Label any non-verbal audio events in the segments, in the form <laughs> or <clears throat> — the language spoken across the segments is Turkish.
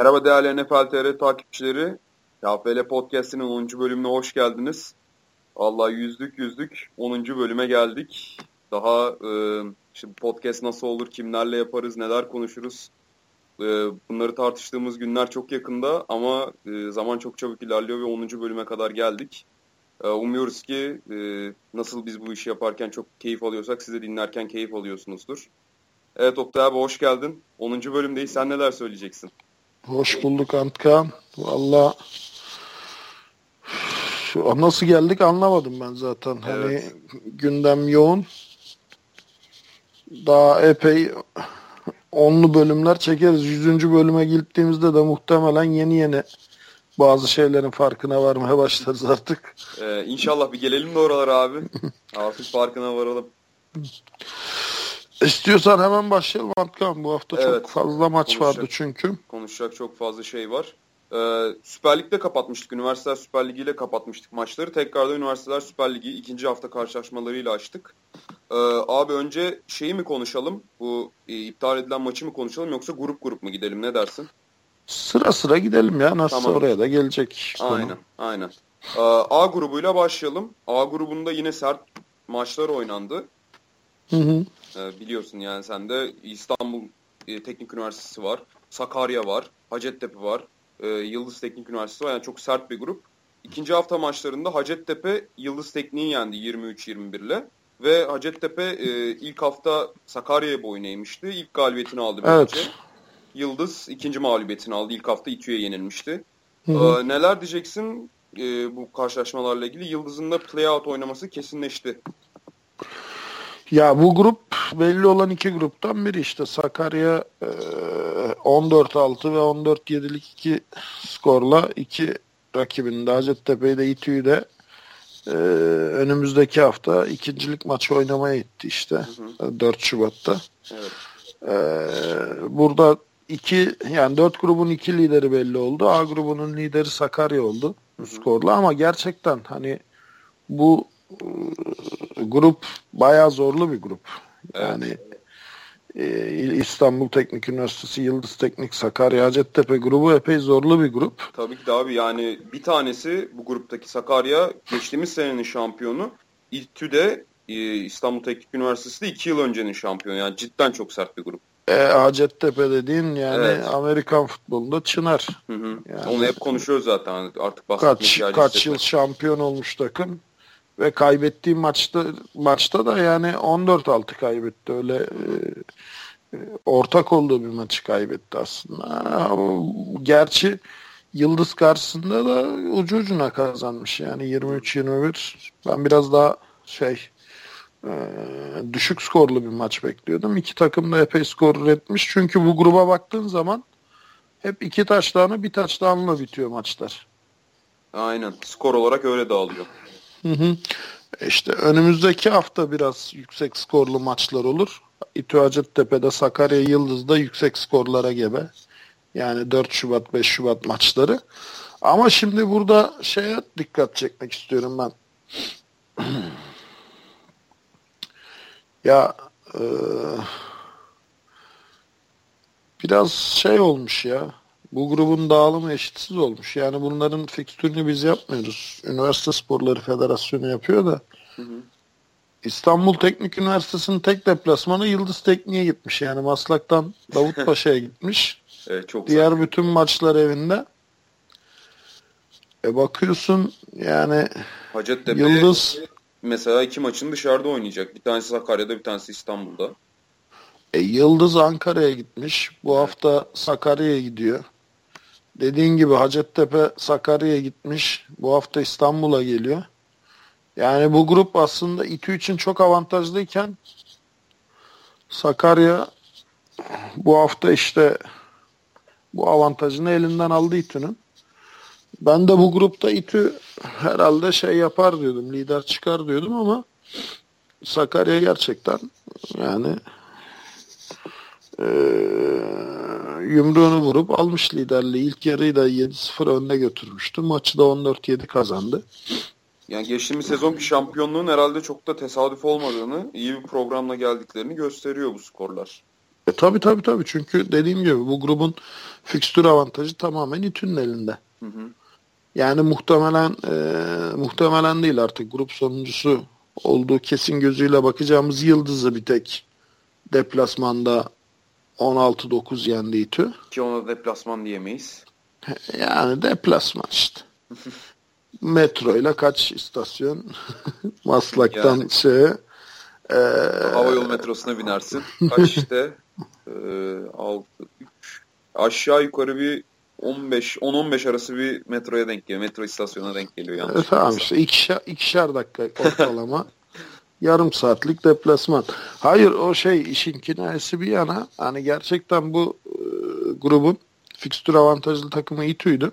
Merhaba değerli NFL TR takipçileri. KFL Podcast'inin 10. bölümüne hoş geldiniz. Vallahi yüzdük yüzdük 10. bölüme geldik. Daha e, şimdi podcast nasıl olur, kimlerle yaparız, neler konuşuruz. E, bunları tartıştığımız günler çok yakında ama e, zaman çok çabuk ilerliyor ve 10. bölüme kadar geldik. E, umuyoruz ki e, nasıl biz bu işi yaparken çok keyif alıyorsak siz de dinlerken keyif alıyorsunuzdur. Evet Oktay abi hoş geldin. 10. bölümdeyiz. Sen neler söyleyeceksin? Hoş bulduk Antkan. Valla nasıl geldik anlamadım ben zaten. Hani Evet. gündem yoğun. Daha epey onlu bölümler çekeriz. Yüzüncü bölüme gittiğimizde de muhtemelen yeni yeni bazı şeylerin farkına varmaya başlarız artık. Ee, inşallah bir gelelim de oralara abi. <laughs> Artık farkına varalım. İstiyorsan hemen başlayalım Antkan. Bu hafta Evet. çok fazla maç Konuşacak. vardı çünkü. Konuşacak çok fazla şey var. Ee, Süper Lig'de kapatmıştık. Üniversiteler Süper Ligi ile kapatmıştık maçları. Tekrardan Üniversiteler Süper Ligi ikinci hafta karşılaşmalarıyla açtık. Ee, abi önce şeyi mi konuşalım? Bu e, iptal edilen maçı mı konuşalım yoksa grup grup mu gidelim? Ne dersin? Sıra sıra gidelim ya. Nasıl Tamam. oraya da gelecek. konu. Aynen, aynen. Ee, A grubuyla başlayalım. A grubunda yine sert maçlar oynandı. Hı hı. Ee, biliyorsun yani sen de İstanbul e, Teknik Üniversitesi var, Sakarya var, Hacettepe var, e, Yıldız Teknik Üniversitesi var. Yani çok sert bir grup. İkinci hafta maçlarında Hacettepe Yıldız Teknik'i yendi 23-21 ile. Ve Hacettepe e, ilk hafta Sakarya'ya boyun eğmişti. İlk galibiyetini aldı Evet. böylece. Yıldız ikinci mağlubiyetini aldı. İlk hafta İTÜ'ye yenilmişti. Hı hı. Ee, neler diyeceksin e, bu karşılaşmalarla ilgili? Yıldız'ın da play-out oynaması kesinleşti. Ya bu grup belli olan iki gruptan biri işte Sakarya e, 14-6 ve 14-7'lik iki skorla iki rakibini de Hacettepe'yi de İTÜ'yü de e, önümüzdeki hafta ikincilik maçı oynamaya gitti işte Hı 4 Şubat'ta. Evet. E, burada iki yani dört grubun iki lideri belli oldu. A grubunun lideri Sakarya oldu bu skorla ama gerçekten hani bu grup bayağı zorlu bir grup. Evet. Yani e, İstanbul Teknik Üniversitesi, Yıldız Teknik, Sakarya, Hacettepe grubu epey zorlu bir grup. Tabii ki de abi yani bir tanesi bu gruptaki Sakarya geçtiğimiz senenin şampiyonu. İTÜ de e, İstanbul Teknik Üniversitesi de 2 yıl öncenin şampiyonu. Yani cidden çok sert bir grup. E, Hacettepe dediğin yani Evet. Amerikan futbolunda çınar. Hı hı. Yani- Onu hep konuşuyoruz zaten artık Kaç kaç yıl şampiyon olmuş takım ve kaybettiği maçta maçta da yani 14-6 kaybetti. Öyle e, e, ortak olduğu bir maçı kaybetti aslında. Gerçi Yıldız karşısında da ucu ucuna kazanmış. Yani 23-21. Ben biraz daha şey e, düşük skorlu bir maç bekliyordum. İki takım da epey skor üretmiş. Çünkü bu gruba baktığın zaman hep iki taştanı bir taştanla bitiyor maçlar. Aynen. Skor olarak öyle dağılıyor. Hı hı. İşte önümüzdeki hafta biraz yüksek skorlu maçlar olur. İTÜ Hacettepe'de Sakarya Yıldız'da yüksek skorlara gebe. Yani 4 Şubat 5 Şubat maçları. Ama şimdi burada şeye dikkat çekmek istiyorum ben. <clears throat> ya e, biraz şey olmuş ya. Bu grubun dağılımı eşitsiz olmuş. Yani bunların fikstürünü biz yapmıyoruz. Üniversite Sporları Federasyonu yapıyor da. Hı hı. İstanbul Teknik Üniversitesi'nin tek deplasmanı Yıldız Teknik'e gitmiş. Yani Maslak'tan Davutpaşa'ya <laughs> gitmiş. Evet, çok Diğer bütün maçlar evinde. E bakıyorsun yani Hacettepe Yıldız mesela iki maçın dışarıda oynayacak. Bir tanesi Sakarya'da bir tanesi İstanbul'da. e, Yıldız Ankara'ya gitmiş. Bu hafta Sakarya'ya gidiyor. Dediğin gibi Hacettepe Sakarya'ya gitmiş. Bu hafta İstanbul'a geliyor. Yani bu grup aslında İTÜ için çok avantajlıyken Sakarya bu hafta işte bu avantajını elinden aldı İTÜ'nün. Ben de bu grupta İTÜ herhalde şey yapar diyordum. Lider çıkar diyordum ama Sakarya gerçekten yani eee yumruğunu vurup almış liderliği. İlk yarıyı da 7-0 önde götürmüştü. Maçı da 14-7 kazandı. Yani geçtiğimiz sezonki şampiyonluğun herhalde çok da tesadüf olmadığını, iyi bir programla geldiklerini gösteriyor bu skorlar. E, tabii tabii tabii çünkü dediğim gibi bu grubun fikstür avantajı tamamen İTÜ'nün elinde. Hı hı. Yani muhtemelen e, muhtemelen değil artık grup sonuncusu olduğu kesin gözüyle bakacağımız Yıldız'ı bir tek deplasmanda 16-9 yendi İTÜ. Ki ona deplasman diyemeyiz. Yani deplasman işte. <laughs> Metro ile kaç istasyon <laughs> Maslak'tan yani. şeye e, hava yolu metrosuna binersin. Kaç işte <laughs> e, 6 3 aşağı yukarı bir 15 10-15 arası bir metroya denk geliyor. Metro istasyonuna denk geliyor yanlış. E, tamam işte ikişer, ikişer dakika ortalama. Yarım saatlik deplasman. Hayır o şey işin kinayesi bir yana hani gerçekten bu e, grubun fikstür avantajlı takımı İTÜ'ydü.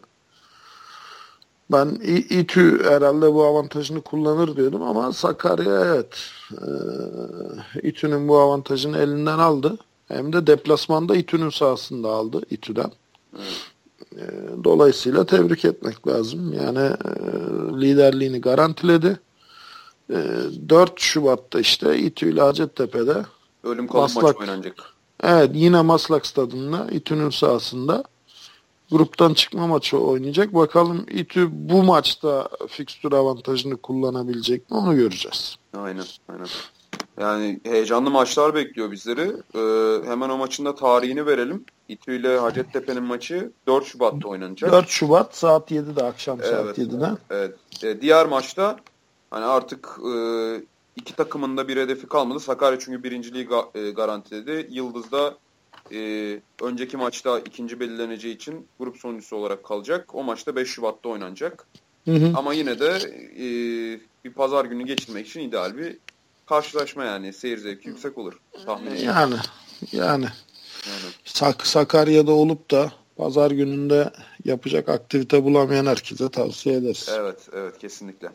Ben İTÜ herhalde bu avantajını kullanır diyordum ama Sakarya evet e, İTÜ'nün bu avantajını elinden aldı. Hem de deplasmanda İTÜ'nün sahasında aldı İTÜ'den. E, dolayısıyla tebrik etmek lazım. Yani e, liderliğini garantiledi. 4 Şubat'ta işte İTÜ Hacettepe'de Ölüm kalım Maslak, maç oynanacak. Evet yine Maslak stadında İTÜ'nün sahasında gruptan çıkma maçı oynayacak. Bakalım İTÜ bu maçta fikstür avantajını kullanabilecek mi onu göreceğiz. Aynen aynen. Yani heyecanlı maçlar bekliyor bizleri. Ee, hemen o maçın da tarihini verelim. İTÜ ile Hacettepe'nin maçı 4 Şubat'ta oynanacak. 4 Şubat saat 7'de akşam evet, saat 7'de. Evet. Ee, diğer maçta hani artık e, iki takımın da bir hedefi kalmadı. Sakarya çünkü birinciliği ga- e, garantiledi. Yıldız'da e, önceki maçta ikinci belirleneceği için grup sonuncusu olarak kalacak. O maçta 5 Şubat'ta oynanacak. Hı hı. Ama yine de e, bir pazar günü geçirmek için ideal bir karşılaşma yani. Seyir zevki yüksek olur. Tahmin yani, yani. Yani. Sak Sakarya'da olup da pazar gününde yapacak aktivite bulamayan herkese tavsiye ederiz. Evet, evet kesinlikle.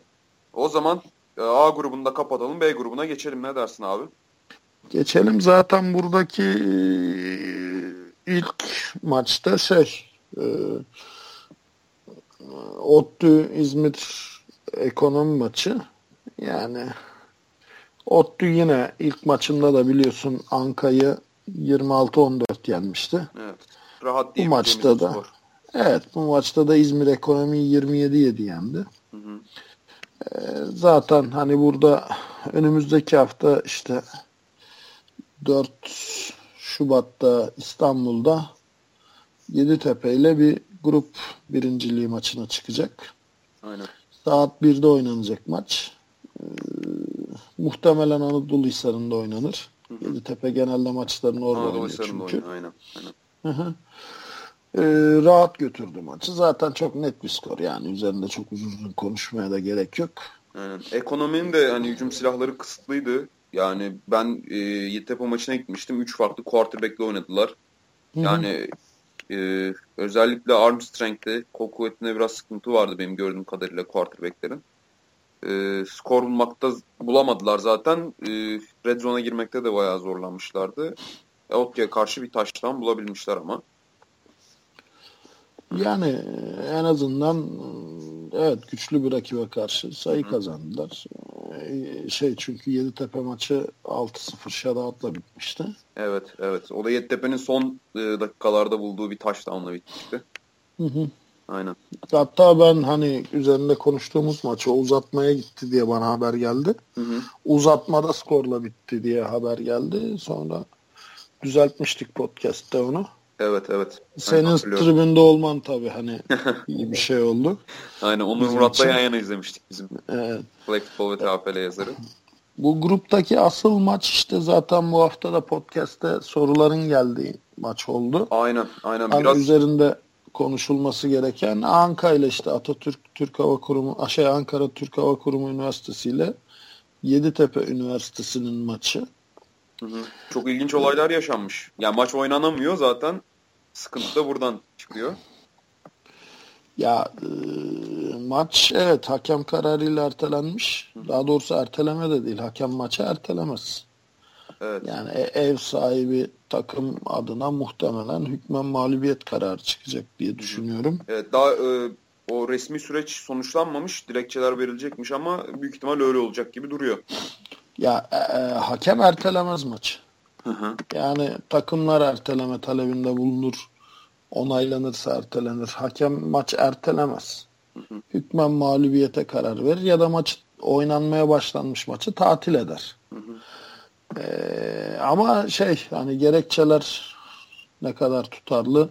O zaman e, A grubunda kapatalım, B grubuna geçelim. Ne dersin abi? Geçelim zaten buradaki e, ilk maçta şey e, ODTÜ İzmit ekonomi maçı yani ODTÜ yine ilk maçında da biliyorsun Anka'yı 26-14 yenmişti. Evet. Rahat değil bu maçta da spor. Evet bu maçta da İzmir ekonomiyi 27-7 yendi. Hı hı. Zaten hani burada önümüzdeki hafta işte 4 Şubat'ta İstanbul'da Yeditepe ile bir grup birinciliği maçına çıkacak. Aynen. Saat 1'de oynanacak maç. Ee, muhtemelen Anadolu Hisarı'nda oynanır. Hı hı. Yeditepe genelde maçlarını orada Anadolu oynuyor çünkü. Oynuyor. Aynen. Aynen. Hı hı. Ee, rahat götürdü maçı. Zaten çok net bir skor yani. Üzerinde çok uzun uzun konuşmaya da gerek yok. Aynen. Ekonominin de hani hücum silahları kısıtlıydı. Yani ben e, Yeditepe maçına gitmiştim. Üç farklı quarterback'le oynadılar. Yani e, özellikle arm strength'te kol kuvvetinde biraz sıkıntı vardı benim gördüğüm kadarıyla quarterback'lerin. E, skor bulmakta bulamadılar zaten. E, red zone'a girmekte de bayağı zorlanmışlardı. Outkick'e karşı bir taştan bulabilmişler ama. Yani en azından evet güçlü bir rakibe karşı sayı kazandılar. Ee, şey çünkü Yeditepe maçı 6-0 shoutout'la bitmişti. Evet evet. O da Yeditepe'nin son e, dakikalarda bulduğu bir touchdown'la bitmişti. Hı hı. Aynen. Hatta ben hani üzerinde konuştuğumuz maçı uzatmaya gitti diye bana haber geldi. Hı hı. Uzatmada skorla bitti diye haber geldi. Sonra düzeltmiştik podcast'te onu. Evet evet. Senin tribünde olman tabii hani <laughs> iyi bir şey oldu. Aynen Onur Murat'la yan yana izlemiştik bizim. Evet. Black Futbol ve THPL yazarı. Bu gruptaki asıl maç işte zaten bu hafta da podcast'te soruların geldiği maç oldu. Aynen aynen. Hani Biraz... üzerinde konuşulması gereken Ankara ile işte Atatürk Türk Hava Kurumu, şey Ankara Türk Hava Kurumu Üniversitesi ile Yeditepe Üniversitesi'nin maçı. Hı hı. Çok ilginç olaylar yaşanmış. Yani maç oynanamıyor zaten. Sıkıntı da buradan çıkıyor. Ya e, maç evet hakem kararıyla ertelenmiş. Hı. Daha doğrusu erteleme de değil. Hakem maçı ertelemez. Evet. Yani e, ev sahibi takım adına muhtemelen hükmen mağlubiyet kararı çıkacak diye düşünüyorum. Evet daha e, o resmi süreç sonuçlanmamış. Dilekçeler verilecekmiş ama büyük ihtimal öyle olacak gibi duruyor. Ya e, e, hakem ertelemez maçı. Hı hı. Yani takımlar erteleme talebinde bulunur. Onaylanırsa ertelenir. Hakem maç ertelemez. Hı hı. Hükmen mağlubiyete karar verir ya da maç oynanmaya başlanmış maçı tatil eder. Hı hı. Ee, ama şey hani gerekçeler ne kadar tutarlı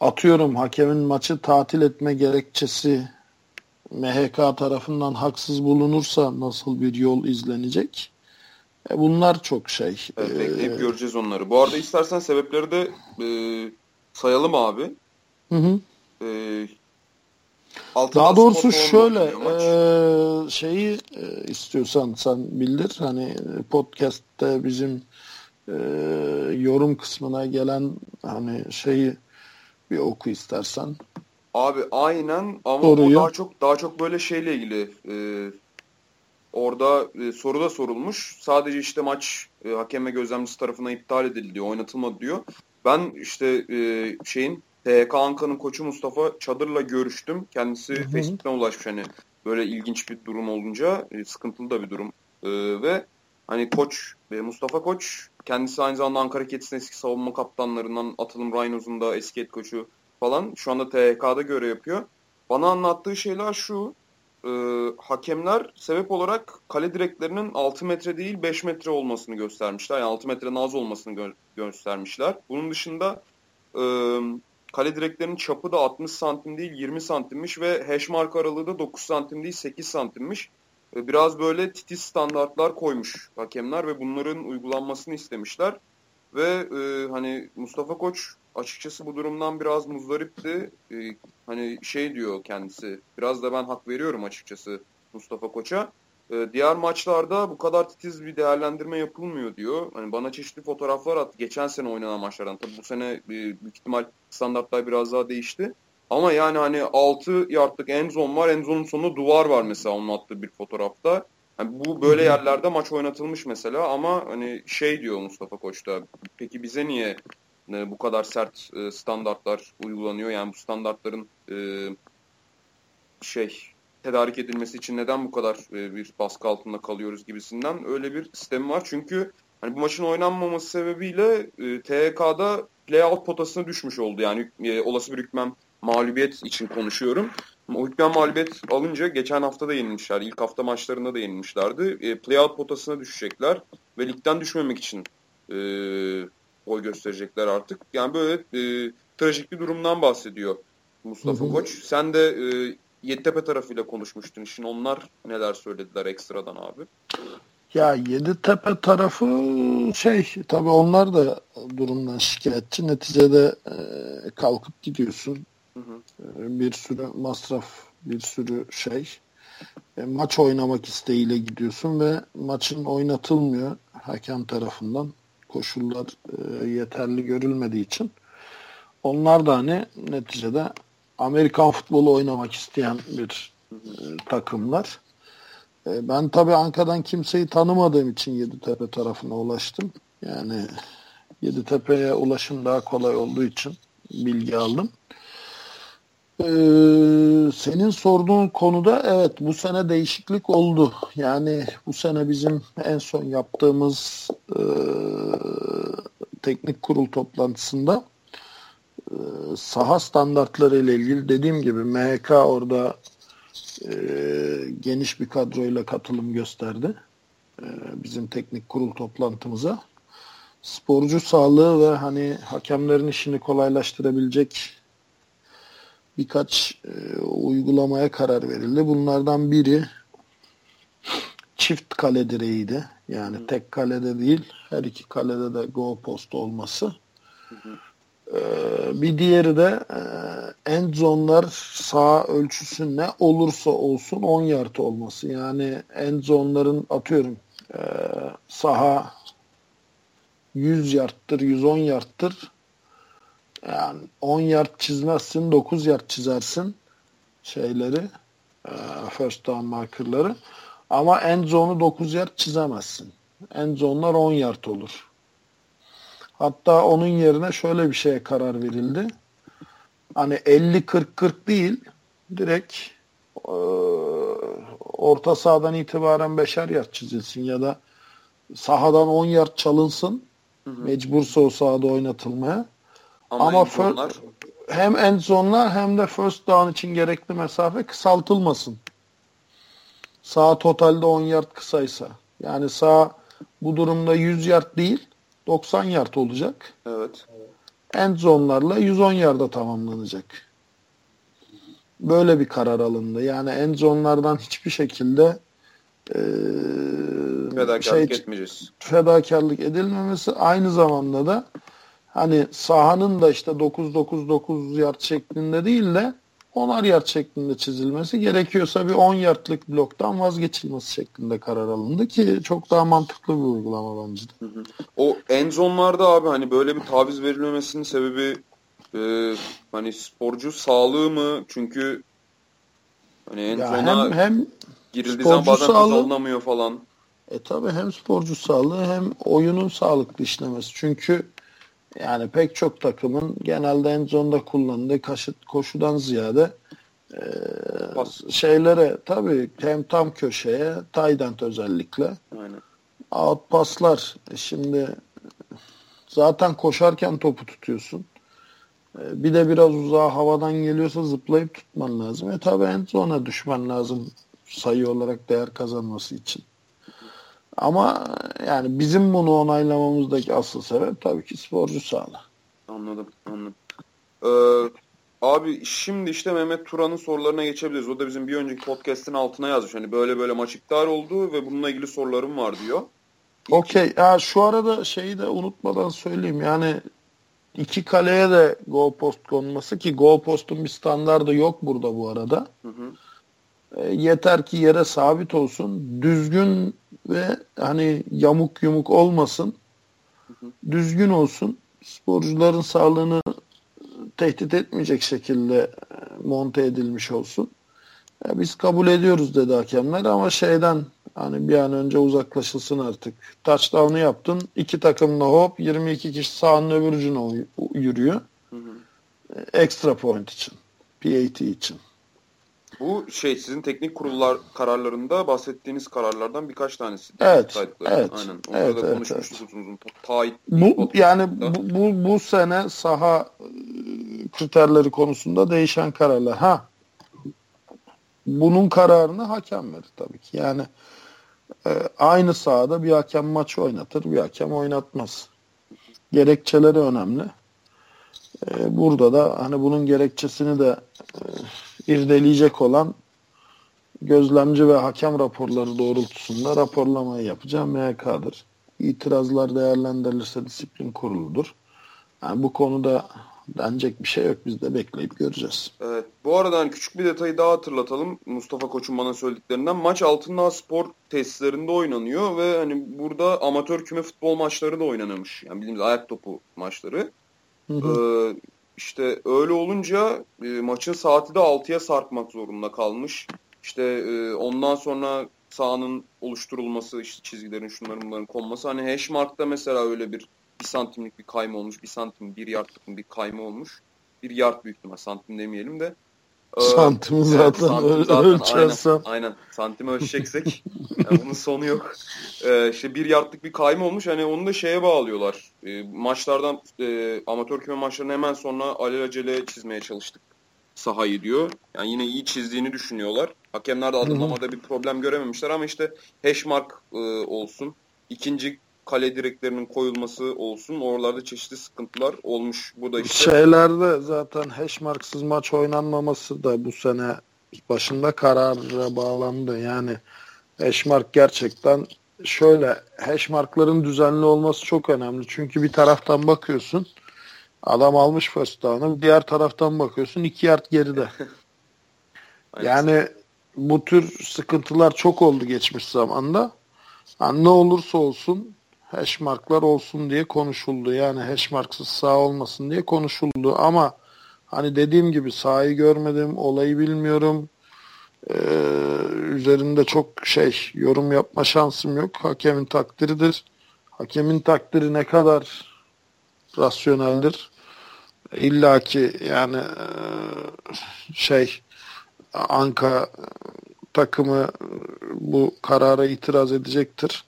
atıyorum hakemin maçı tatil etme gerekçesi MHK tarafından haksız bulunursa nasıl bir yol izlenecek? E bunlar çok şey. Evet, bekleyip ee, göreceğiz onları. Bu arada istersen sebepleri de e, sayalım abi. Hı hı. E, daha doğrusu şöyle e, şeyi e, istiyorsan sen bildir. Hani podcast'te bizim e, yorum kısmına gelen hani şeyi bir oku istersen. Abi aynen ama Soruyu. o daha çok daha çok böyle şeyle ilgili e, orada e, soru da sorulmuş. Sadece işte maç e, hakem ve gözlemcisi tarafından iptal edildi diyor, oynatılmadı diyor. Ben işte e, şeyin TK Anka'nın koçu Mustafa Çadır'la görüştüm. Kendisi Hı-hı. Facebook'tan ulaşmış hani böyle ilginç bir durum olunca e, sıkıntılı da bir durum. E, ve hani koç e, Mustafa Koç kendisi aynı zamanda Ankara Ketsin eski savunma kaptanlarından Atılım Rhinos'un da eski et koçu falan. Şu anda THK'da görev yapıyor. Bana anlattığı şeyler şu. E, hakemler sebep olarak kale direklerinin 6 metre değil 5 metre olmasını göstermişler. Yani 6 metrenin az olmasını gö- göstermişler. Bunun dışında e, kale direklerinin çapı da 60 santim değil 20 santimmiş ve hash mark aralığı da 9 santim değil 8 santimmiş. E, biraz böyle titiz standartlar koymuş hakemler ve bunların uygulanmasını istemişler. Ve e, hani Mustafa Koç açıkçası bu durumdan biraz muzdaripti. E, hani şey diyor kendisi, biraz da ben hak veriyorum açıkçası Mustafa Koç'a. E, diğer maçlarda bu kadar titiz bir değerlendirme yapılmıyor diyor. Hani bana çeşitli fotoğraflar attı geçen sene oynanan maçlardan. Tabii bu sene e, büyük ihtimal standartlar biraz daha değişti. Ama yani hani 6 yardlık en zone var. En zone'un sonunda duvar var mesela onun attığı bir fotoğrafta. Yani bu böyle yerlerde maç oynatılmış mesela ama hani şey diyor Mustafa Koç da peki bize niye bu kadar sert e, standartlar uygulanıyor? Yani bu standartların e, şey tedarik edilmesi için neden bu kadar e, bir baskı altında kalıyoruz gibisinden öyle bir sistem var. Çünkü hani bu maçın oynanmaması sebebiyle e, THK'da playout potasına düşmüş oldu. Yani e, olası bir hükmem mağlubiyet için konuşuyorum. O hükmen mağlubiyet alınca geçen hafta da yenilmişler. İlk hafta maçlarında da yenilmişlerdi. E, playout potasına düşecekler ve ligden düşmemek için e, oy gösterecekler artık. Yani böyle e, trajik bir durumdan bahsediyor Mustafa hı hı. Koç. Sen de e, Yeditepe tarafıyla konuşmuştun. Şimdi onlar neler söylediler ekstradan abi? Ya Yeditepe tarafı şey tabii onlar da durumdan şikayetçi. Neticede e, kalkıp gidiyorsun. Hı hı. E, bir sürü masraf, bir sürü şey. E, maç oynamak isteğiyle gidiyorsun ve maçın oynatılmıyor hakem tarafından. Koşullar e, yeterli görülmediği için. Onlar da hani neticede Amerikan futbolu oynamak isteyen bir e, takımlar. E, ben tabii Ankara'dan kimseyi tanımadığım için Yeditepe tarafına ulaştım. Yani Yeditepe'ye ulaşım daha kolay olduğu için bilgi aldım. Ee, senin sorduğun konuda evet bu sene değişiklik oldu. Yani bu sene bizim en son yaptığımız e, teknik kurul toplantısında e, saha standartları ile ilgili dediğim gibi MHK orada e, geniş bir kadroyla katılım gösterdi. E, bizim teknik kurul toplantımıza. Sporcu sağlığı ve hani hakemlerin işini kolaylaştırabilecek birkaç e, uygulamaya karar verildi. Bunlardan biri çift kale direğiydi. Yani hı. tek kalede değil, her iki kalede de go post olması. Hı hı. Ee, bir diğeri de e, end zone'lar sağ ölçüsü ne olursa olsun 10 yard olması. Yani end zone'ların atıyorum e, saha 100 yardtır, 110 yardtır. Yani 10 yard çizmezsin, 9 yard çizersin şeyleri, e, first down markerları. Ama end zone'u 9 yard çizemezsin. End zone'lar 10 yard olur. Hatta onun yerine şöyle bir şeye karar verildi. Hani 50-40-40 değil, direkt e, orta sahadan itibaren 5'er yard çizilsin ya da sahadan 10 yard çalınsın Hı hı. Mecbursa o sahada oynatılmaya. Ama, Ama fir- hem end zone'lar hem de first down için gerekli mesafe kısaltılmasın. Sağ totalde 10 yard kısaysa. Yani sağ bu durumda 100 yard değil 90 yard olacak. Evet. End zone'larla 110 yarda tamamlanacak. Böyle bir karar alındı. Yani end zone'lardan hiçbir şekilde e, fedakarlık şey, etmeyeceğiz. Fedakarlık edilmemesi aynı zamanda da hani sahanın da işte 9-9-9 yard şeklinde değil de 10'ar yard şeklinde çizilmesi gerekiyorsa bir 10 yardlık bloktan vazgeçilmesi şeklinde karar alındı ki çok daha mantıklı bir uygulama bence de. Hı hı. O abi hani böyle bir taviz verilmemesinin sebebi e, hani sporcu sağlığı mı? Çünkü hani en ya zona hem, hem girildiği zaman bazen sağlığı, alınamıyor falan. E tabi hem sporcu sağlığı hem oyunun sağlıklı işlemesi. Çünkü yani pek çok takımın genelde en zonda kullandığı kaşıt koşudan ziyade e, şeylere tabii hem tam köşeye tight özellikle Aynen. out paslar e, şimdi zaten koşarken topu tutuyorsun. E, bir de biraz uzağa havadan geliyorsa zıplayıp tutman lazım. E tabi en zona düşmen lazım sayı olarak değer kazanması için. Ama yani bizim bunu onaylamamızdaki asıl sebep tabii ki sporcu sağlığı. Anladım, anladım. Ee, abi şimdi işte Mehmet Turan'ın sorularına geçebiliriz. O da bizim bir önceki podcast'in altına yazmış. Hani böyle böyle maç iptal oldu ve bununla ilgili sorularım var diyor. Okey. Şu arada şeyi de unutmadan söyleyeyim. Yani iki kaleye de go post konması ki go post'un bir standardı yok burada bu arada. Hı hı. E, yeter ki yere sabit olsun. Düzgün ve hani yamuk yumuk olmasın. Düzgün olsun. Sporcuların sağlığını tehdit etmeyecek şekilde e, monte edilmiş olsun. Ya biz kabul ediyoruz dedi hakemler ama şeyden hani bir an önce uzaklaşılsın artık. Touchdown'u yaptın. iki takımla hop 22 kişi sahanın öbür ucuna yürüyor. Hı hı. E, extra point için. PAT için. Bu şey sizin teknik kurullar kararlarında bahsettiğiniz kararlardan birkaç tanesi. Evet. Evet. Aynen. Onları evet, da konuşmuştuk evet. uzun uzun. Taahhüt, bu, yani bu, bu, bu sene saha e, kriterleri konusunda değişen kararlar. Ha bunun kararını hakem verir tabii ki. Yani e, aynı sahada bir hakem maç oynatır, bir hakem oynatmaz. Gerekçeleri önemli. E, burada da hani bunun gerekçesini de e, irdeleyecek olan gözlemci ve hakem raporları doğrultusunda raporlamayı yapacağım MHK'dır. İtirazlar değerlendirilirse disiplin kuruludur. Yani bu konuda denecek bir şey yok. Biz de bekleyip göreceğiz. Evet. Bu arada hani küçük bir detayı daha hatırlatalım. Mustafa Koç'un bana söylediklerinden. Maç Altındağ Spor tesislerinde oynanıyor ve hani burada amatör küme futbol maçları da oynanmış. Yani bildiğimiz ayak topu maçları. Hı hı. Ee, işte öyle olunca e, maçın saati de 6'ya sarkmak zorunda kalmış. İşte e, ondan sonra sahanın oluşturulması, işte çizgilerin şunların bunların konması. Hani hashmark'ta mesela öyle bir bir santimlik bir kayma olmuş. Bir santim, bir yardlık bir kayma olmuş. Bir yard büyük ihtimal santim demeyelim de. Ee, santim zaten, santim zaten ölçersen. Aynen, aynen. Santim ölçeceksek <laughs> yani bunun sonu yok. Ee, işte bir yardlık bir kayma olmuş. Hani onu da şeye bağlıyorlar. Ee, maçlardan e, amatör küme maçlarını hemen sonra alelacele çizmeye çalıştık sahayı diyor. Yani yine iyi çizdiğini düşünüyorlar. Hakemler de adımlamada bir problem görememişler ama işte hashmark e, olsun. ikinci kale direklerinin koyulması olsun. Oralarda çeşitli sıkıntılar olmuş. Bu da işte şeylerde zaten hashmarksız maç oynanmaması da bu sene başında karara bağlandı. Yani hashmark gerçekten şöyle hashmarkların düzenli olması çok önemli. Çünkü bir taraftan bakıyorsun adam almış first down'ı diğer taraftan bakıyorsun iki yard geride. <laughs> yani bu tür sıkıntılar çok oldu geçmiş zamanda. Yani ne olursa olsun hashmarklar olsun diye konuşuldu. Yani hashmarksız sağ olmasın diye konuşuldu ama hani dediğim gibi sahayı görmedim, olayı bilmiyorum. Ee, üzerinde çok şey yorum yapma şansım yok. Hakemin takdiridir. Hakemin takdiri ne kadar rasyoneldir? İlla ki yani e, şey Anka takımı bu karara itiraz edecektir.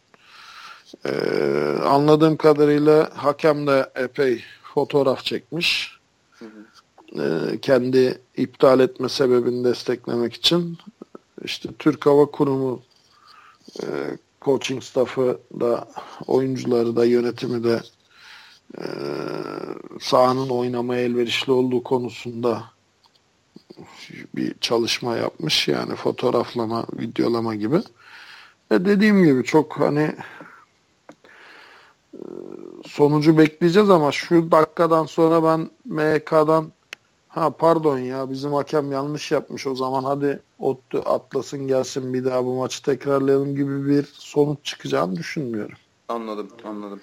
Ee, anladığım kadarıyla hakem de epey fotoğraf çekmiş. Hı hı. Ee, kendi iptal etme sebebini desteklemek için. İşte Türk Hava Kurumu e, coaching staffı da oyuncuları da yönetimi de e, sahanın oynamaya elverişli olduğu konusunda bir çalışma yapmış. Yani fotoğraflama, videolama gibi. E dediğim gibi çok hani sonucu bekleyeceğiz ama şu dakikadan sonra ben MK'dan ha pardon ya bizim hakem yanlış yapmış o zaman hadi Ottu atlasın gelsin bir daha bu maçı tekrarlayalım gibi bir sonuç çıkacağını düşünmüyorum. Anladım anladım.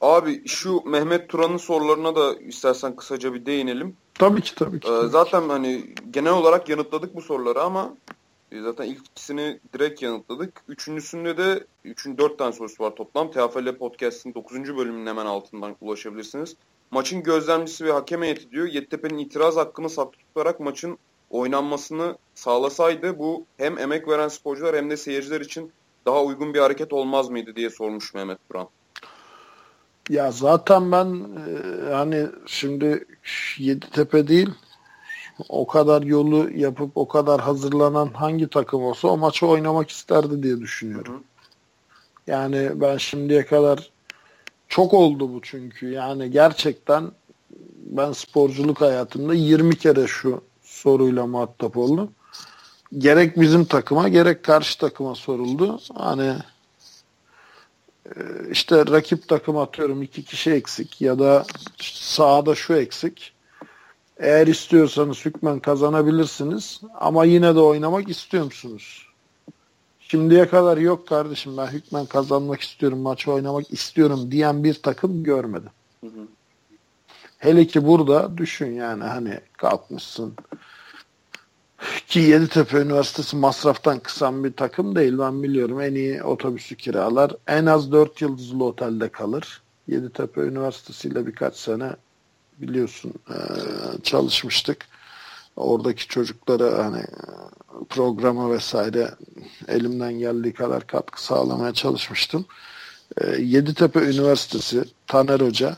Abi şu Mehmet Turan'ın sorularına da istersen kısaca bir değinelim. Tabii ki tabii ki. Ee, zaten hani genel olarak yanıtladık bu soruları ama zaten ilk ikisini direkt yanıtladık. Üçüncüsünde de üçün dört tane sorusu var toplam. TFL Podcast'ın dokuzuncu bölümünün hemen altından ulaşabilirsiniz. Maçın gözlemcisi ve hakem heyeti diyor. Yeditepe'nin itiraz hakkını saklı tutarak maçın oynanmasını sağlasaydı bu hem emek veren sporcular hem de seyirciler için daha uygun bir hareket olmaz mıydı diye sormuş Mehmet Buran. Ya zaten ben e, hani şimdi Yeditepe değil o kadar yolu yapıp o kadar hazırlanan hangi takım olsa o maçı oynamak isterdi diye düşünüyorum. Hı hı. Yani ben şimdiye kadar çok oldu bu çünkü. Yani gerçekten ben sporculuk hayatımda 20 kere şu soruyla muhatap oldum. Gerek bizim takıma gerek karşı takıma soruldu. Hani e, işte rakip takım atıyorum iki kişi eksik ya da sahada şu eksik. Eğer istiyorsanız hükmen kazanabilirsiniz ama yine de oynamak istiyor musunuz? Şimdiye kadar yok kardeşim ben hükmen kazanmak istiyorum, maçı oynamak istiyorum diyen bir takım görmedim. Hı hı. Hele ki burada düşün yani hani kalkmışsın ki Yeditepe Üniversitesi masraftan kısan bir takım değil ben biliyorum. En iyi otobüsü kiralar. En az 4 yıldızlı otelde kalır. Yeditepe Üniversitesi ile birkaç sene biliyorsun çalışmıştık. Oradaki çocuklara hani programa vesaire elimden geldiği kadar katkı sağlamaya çalışmıştım. Yeditepe Üniversitesi Taner Hoca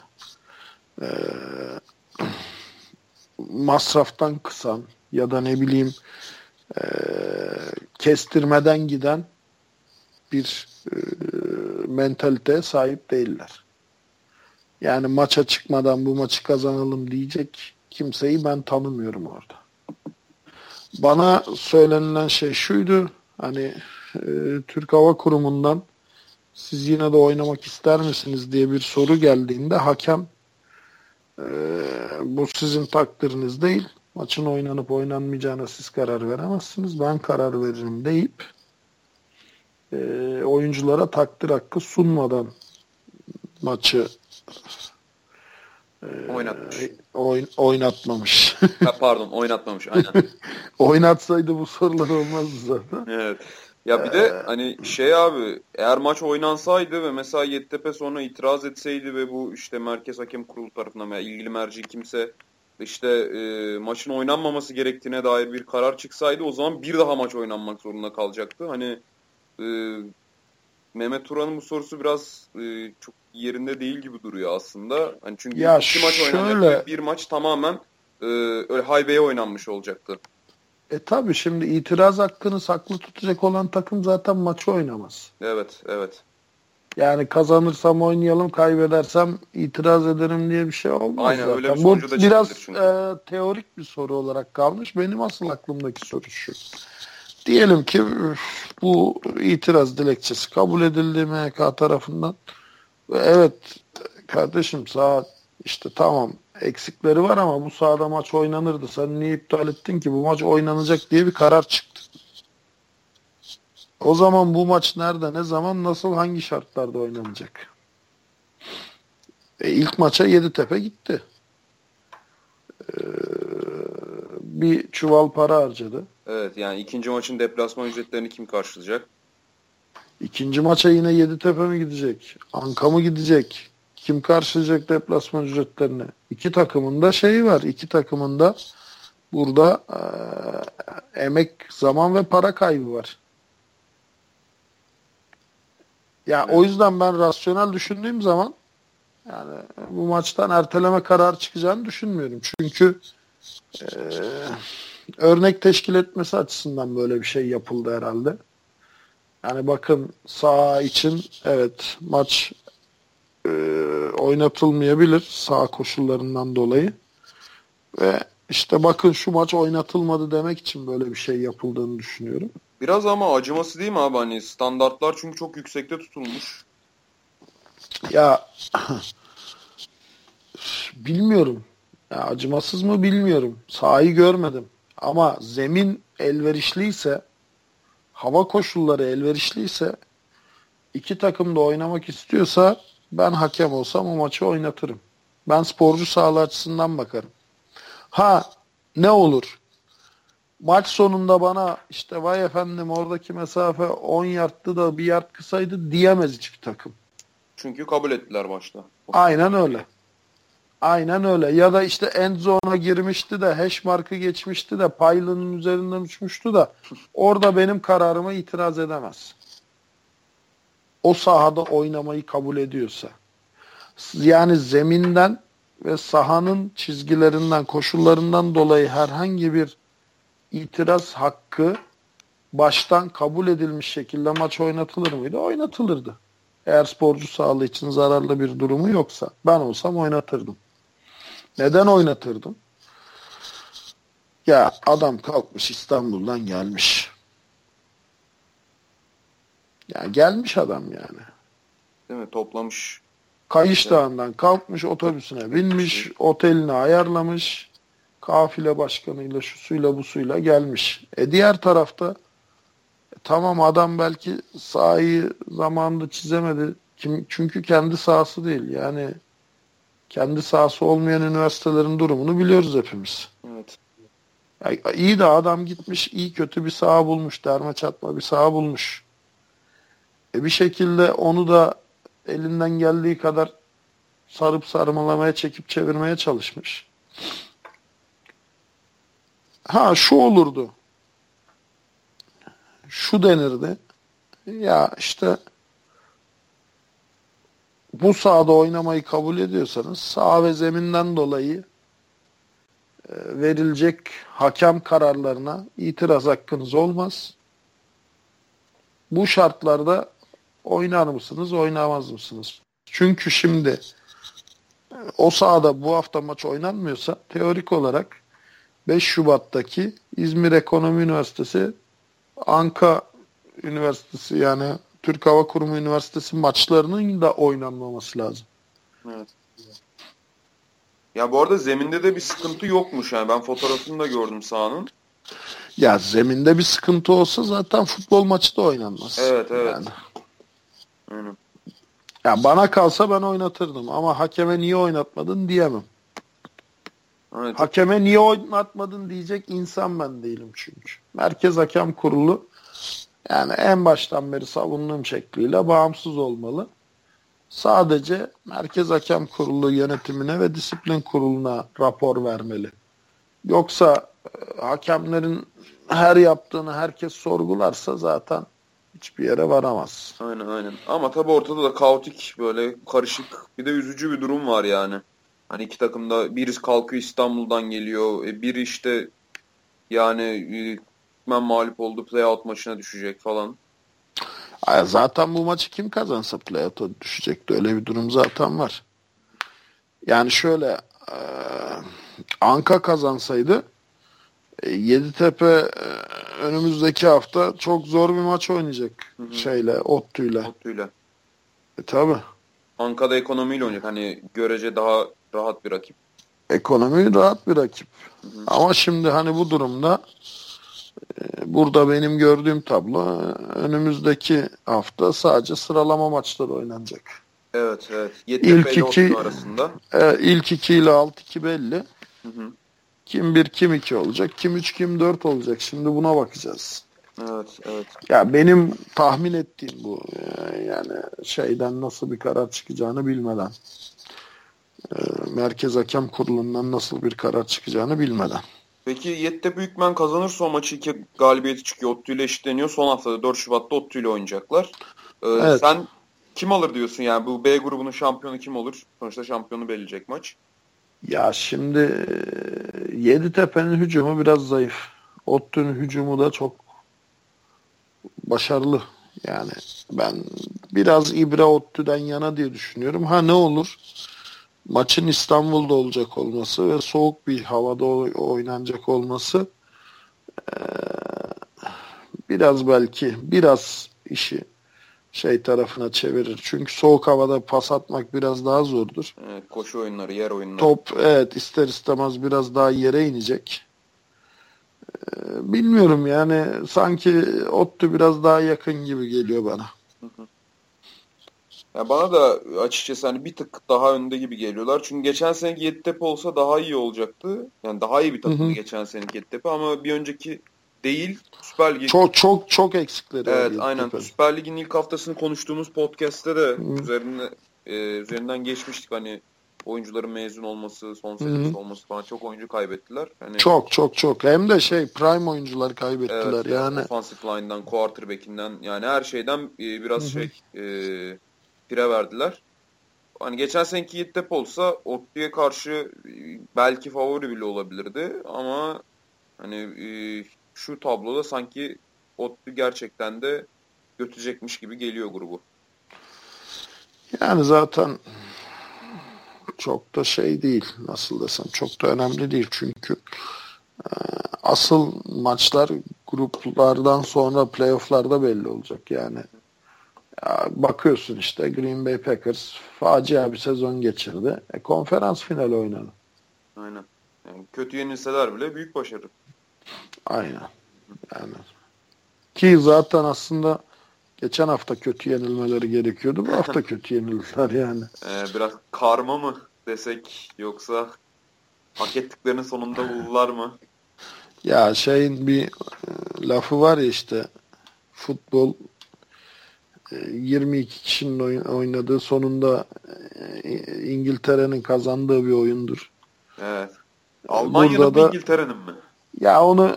masraftan kısan ya da ne bileyim e, kestirmeden giden bir e, mentaliteye sahip değiller. Yani maça çıkmadan bu maçı kazanalım diyecek kimseyi ben tanımıyorum orada. Bana söylenilen şey şuydu. Hani e, Türk Hava Kurumu'ndan siz yine de oynamak ister misiniz diye bir soru geldiğinde hakem e, bu sizin takdiriniz değil maçın oynanıp oynanmayacağına siz karar veremezsiniz. Ben karar veririm deyip e, oyunculara takdir hakkı sunmadan maçı e, oynatmış. Oyn, oynatmamış. <laughs> ha, pardon oynatmamış aynen. <laughs> Oynatsaydı bu sorular olmazdı zaten. Evet. Ya bir de ee, hani şey abi eğer maç oynansaydı ve mesela Yeditepe sonra itiraz etseydi ve bu işte Merkez Hakem Kurulu tarafından veya ilgili merci kimse işte e, maçın oynanmaması gerektiğine dair bir karar çıksaydı o zaman bir daha maç oynanmak zorunda kalacaktı. Hani e, Mehmet Turan'ın bu sorusu biraz e, çok yerinde değil gibi duruyor aslında. Hani çünkü ya iki maç oynanacak bir maç tamamen e, öyle haybeye oynanmış olacaktı. E tabi şimdi itiraz hakkını saklı tutacak olan takım zaten maçı oynamaz. Evet, evet. Yani kazanırsam oynayalım, kaybedersem itiraz ederim diye bir şey olmaz Aynen, zaten. Öyle bir Bu biraz e, teorik bir soru olarak kalmış. Benim asıl aklımdaki soru şu. Diyelim ki bu itiraz dilekçesi kabul edildi MHK tarafından. Evet kardeşim saat işte tamam eksikleri var ama bu sahada maç oynanırdı. Sen niye iptal ettin ki? Bu maç oynanacak diye bir karar çıktı. O zaman bu maç nerede, ne zaman, nasıl, hangi şartlarda oynanacak? E, ilk maça Yeditepe gitti. Ee, bir çuval para harcadı. Evet yani ikinci maçın deplasman ücretlerini kim karşılayacak? İkinci maça yine Yeditepe mi gidecek? Anka mı gidecek? Kim karşılayacak deplasman ücretlerini? İki takımın da şeyi var. İki takımın da burada e, emek, zaman ve para kaybı var. Ya evet. o yüzden ben rasyonel düşündüğüm zaman yani bu maçtan erteleme kararı çıkacağını düşünmüyorum. Çünkü e, örnek teşkil etmesi açısından böyle bir şey yapıldı herhalde. Yani bakın sağ için evet maç e, oynatılmayabilir sağ koşullarından dolayı. Ve işte bakın şu maç oynatılmadı demek için böyle bir şey yapıldığını düşünüyorum. Biraz ama acıması değil mi abi hani standartlar çünkü çok yüksekte tutulmuş. Ya <clears throat> bilmiyorum. Ya, acımasız mı bilmiyorum. Sahayı görmedim. Ama zemin elverişliyse hava koşulları elverişliyse iki takım da oynamak istiyorsa ben hakem olsam o maçı oynatırım. Ben sporcu sağlığı açısından bakarım. Ha ne olur? Maç sonunda bana işte vay efendim oradaki mesafe 10 yardtı da bir yard kısaydı diyemez hiçbir takım. Çünkü kabul ettiler başta. Aynen öyle. Aynen öyle. Ya da işte end zone'a girmişti de hash markı geçmişti de pylon'un üzerinden uçmuştu da orada benim kararıma itiraz edemez. O sahada oynamayı kabul ediyorsa. Yani zeminden ve sahanın çizgilerinden, koşullarından dolayı herhangi bir itiraz hakkı baştan kabul edilmiş şekilde maç oynatılır mıydı? Oynatılırdı. Eğer sporcu sağlığı için zararlı bir durumu yoksa ben olsam oynatırdım. Neden oynatırdım? Ya adam kalkmış İstanbul'dan gelmiş. Ya gelmiş adam yani. Değil mi? Toplamış. Kayış evet. Dağı'ndan kalkmış otobüsüne binmiş, otelini ayarlamış. Kafile başkanıyla, şu suyla bu suyla gelmiş. E diğer tarafta e, tamam adam belki sahayı zamanında çizemedi. Kim, çünkü kendi sahası değil. Yani kendi sahası olmayan üniversitelerin durumunu biliyoruz hepimiz. Evet. Yani iyi de adam gitmiş, iyi kötü bir saha bulmuş, derme çatma bir saha bulmuş. E bir şekilde onu da elinden geldiği kadar sarıp sarmalamaya, çekip çevirmeye çalışmış. Ha şu olurdu. Şu denirdi. Ya işte bu sahada oynamayı kabul ediyorsanız sağ ve zeminden dolayı e, verilecek hakem kararlarına itiraz hakkınız olmaz. Bu şartlarda oynar mısınız, oynamaz mısınız? Çünkü şimdi e, o sahada bu hafta maç oynanmıyorsa teorik olarak 5 Şubat'taki İzmir Ekonomi Üniversitesi Anka Üniversitesi yani Türk Hava Kurumu Üniversitesi maçlarının da oynanmaması lazım. Evet. Ya bu arada zeminde de bir sıkıntı yokmuş yani ben fotoğrafını da gördüm sahanın. Ya zeminde bir sıkıntı olsa zaten futbol maçı da oynanmaz. Evet evet. Yani. Aynen. Ya bana kalsa ben oynatırdım ama hakeme niye oynatmadın diyemem. Evet. Hakeme niye oynatmadın diyecek insan ben değilim çünkü. Merkez Hakem Kurulu yani en baştan beri savunduğum şekliyle bağımsız olmalı. Sadece Merkez Hakem Kurulu yönetimine ve disiplin kuruluna rapor vermeli. Yoksa e, hakemlerin her yaptığını herkes sorgularsa zaten hiçbir yere varamaz. Aynen aynen. Ama tabii ortada da kaotik böyle karışık bir de üzücü bir durum var yani. Hani iki takımda birisi kalkıyor İstanbul'dan geliyor. E, biri işte yani hükmen mağlup oldu playout maçına düşecek falan. Zaten bu maçı kim kazansa playout'a düşecekti. Öyle bir durum zaten var. Yani şöyle e, Anka kazansaydı e, Yeditepe e, önümüzdeki hafta çok zor bir maç oynayacak hı hı. şeyle, Ottu'yla. Ottu'yla. E tabi. Anka'da ekonomiyle oynayacak. Hani görece daha rahat bir rakip. Ekonomi rahat bir rakip. Hı hı. Ama şimdi hani bu durumda burada benim gördüğüm tablo önümüzdeki hafta sadece sıralama maçları oynanacak. Evet evet. İlk iki, arasında. E, ilk iki ile alt iki belli. Hı hı. Kim bir kim iki olacak. Kim üç kim dört olacak. Şimdi buna bakacağız. Evet evet. Ya benim tahmin ettiğim bu. Yani şeyden nasıl bir karar çıkacağını bilmeden. Ee, Merkez Hakem Kurulu'ndan nasıl bir karar çıkacağını bilmeden. Peki Yeditepe Hükmen kazanırsa o maçı iki galibiyeti çıkıyor. Ottu ile eşitleniyor. Son haftada 4 Şubat'ta Ottu ile oynayacaklar. Ee, evet. Sen Kim alır diyorsun yani bu B grubunun şampiyonu kim olur? Sonuçta şampiyonu belirleyecek maç. Ya şimdi e, Yeditepe'nin hücumu biraz zayıf. Ottu'nun hücumu da çok başarılı. Yani ben biraz İbra Ottu'dan yana diye düşünüyorum. Ha ne olur? Maçın İstanbul'da olacak olması ve soğuk bir havada oynanacak olması biraz belki biraz işi şey tarafına çevirir. Çünkü soğuk havada pas atmak biraz daha zordur. Evet, koşu oyunları, yer oyunları. Top evet ister istemez biraz daha yere inecek. Ee, bilmiyorum yani sanki Ottu biraz daha yakın gibi geliyor bana. Ya bana da açıkçası hani bir tık daha önde gibi geliyorlar. Çünkü geçen seneki Yeditepe olsa daha iyi olacaktı. Yani daha iyi bir takımdı geçen seneki Yeditepe ama bir önceki değil. Süper Lig. Çok çok çok eksikleri Evet aynen. Yeditepe. Süper Lig'in ilk haftasını konuştuğumuz podcast'te de üzerine e, üzerinden geçmiştik hani oyuncuların mezun olması, son senesi olması falan çok oyuncu kaybettiler. Yani, çok çok çok. Hem de şey prime oyuncular kaybettiler evet, yani. Offensive line'dan, quarterback'inden yani her şeyden e, biraz Hı-hı. şey e, pire verdiler. Hani geçen seneki Yeditepe olsa Ottu'ya karşı e, belki favori bile olabilirdi ama hani e, şu tabloda sanki Ottu gerçekten de götürecekmiş gibi geliyor grubu. Yani zaten çok da şey değil nasıl desem çok da önemli değil çünkü e, asıl maçlar gruplardan sonra playofflarda belli olacak yani. Ya bakıyorsun işte Green Bay Packers facia bir sezon geçirdi. E, konferans finali oynadı. Aynen. Yani kötü yenilseler bile büyük başarı. Aynen. Yani. Ki zaten aslında geçen hafta kötü yenilmeleri gerekiyordu. Bu hafta <laughs> kötü yenildiler yani. Ee, biraz karma mı desek yoksa hak ettiklerinin sonunda buldular mı? Ya şeyin bir e, lafı var ya işte futbol 22 e, kişinin oynadığı sonunda e, İngiltere'nin kazandığı bir oyundur. Evet. Almanya'nın mı İngiltere'nin mi? Ya onu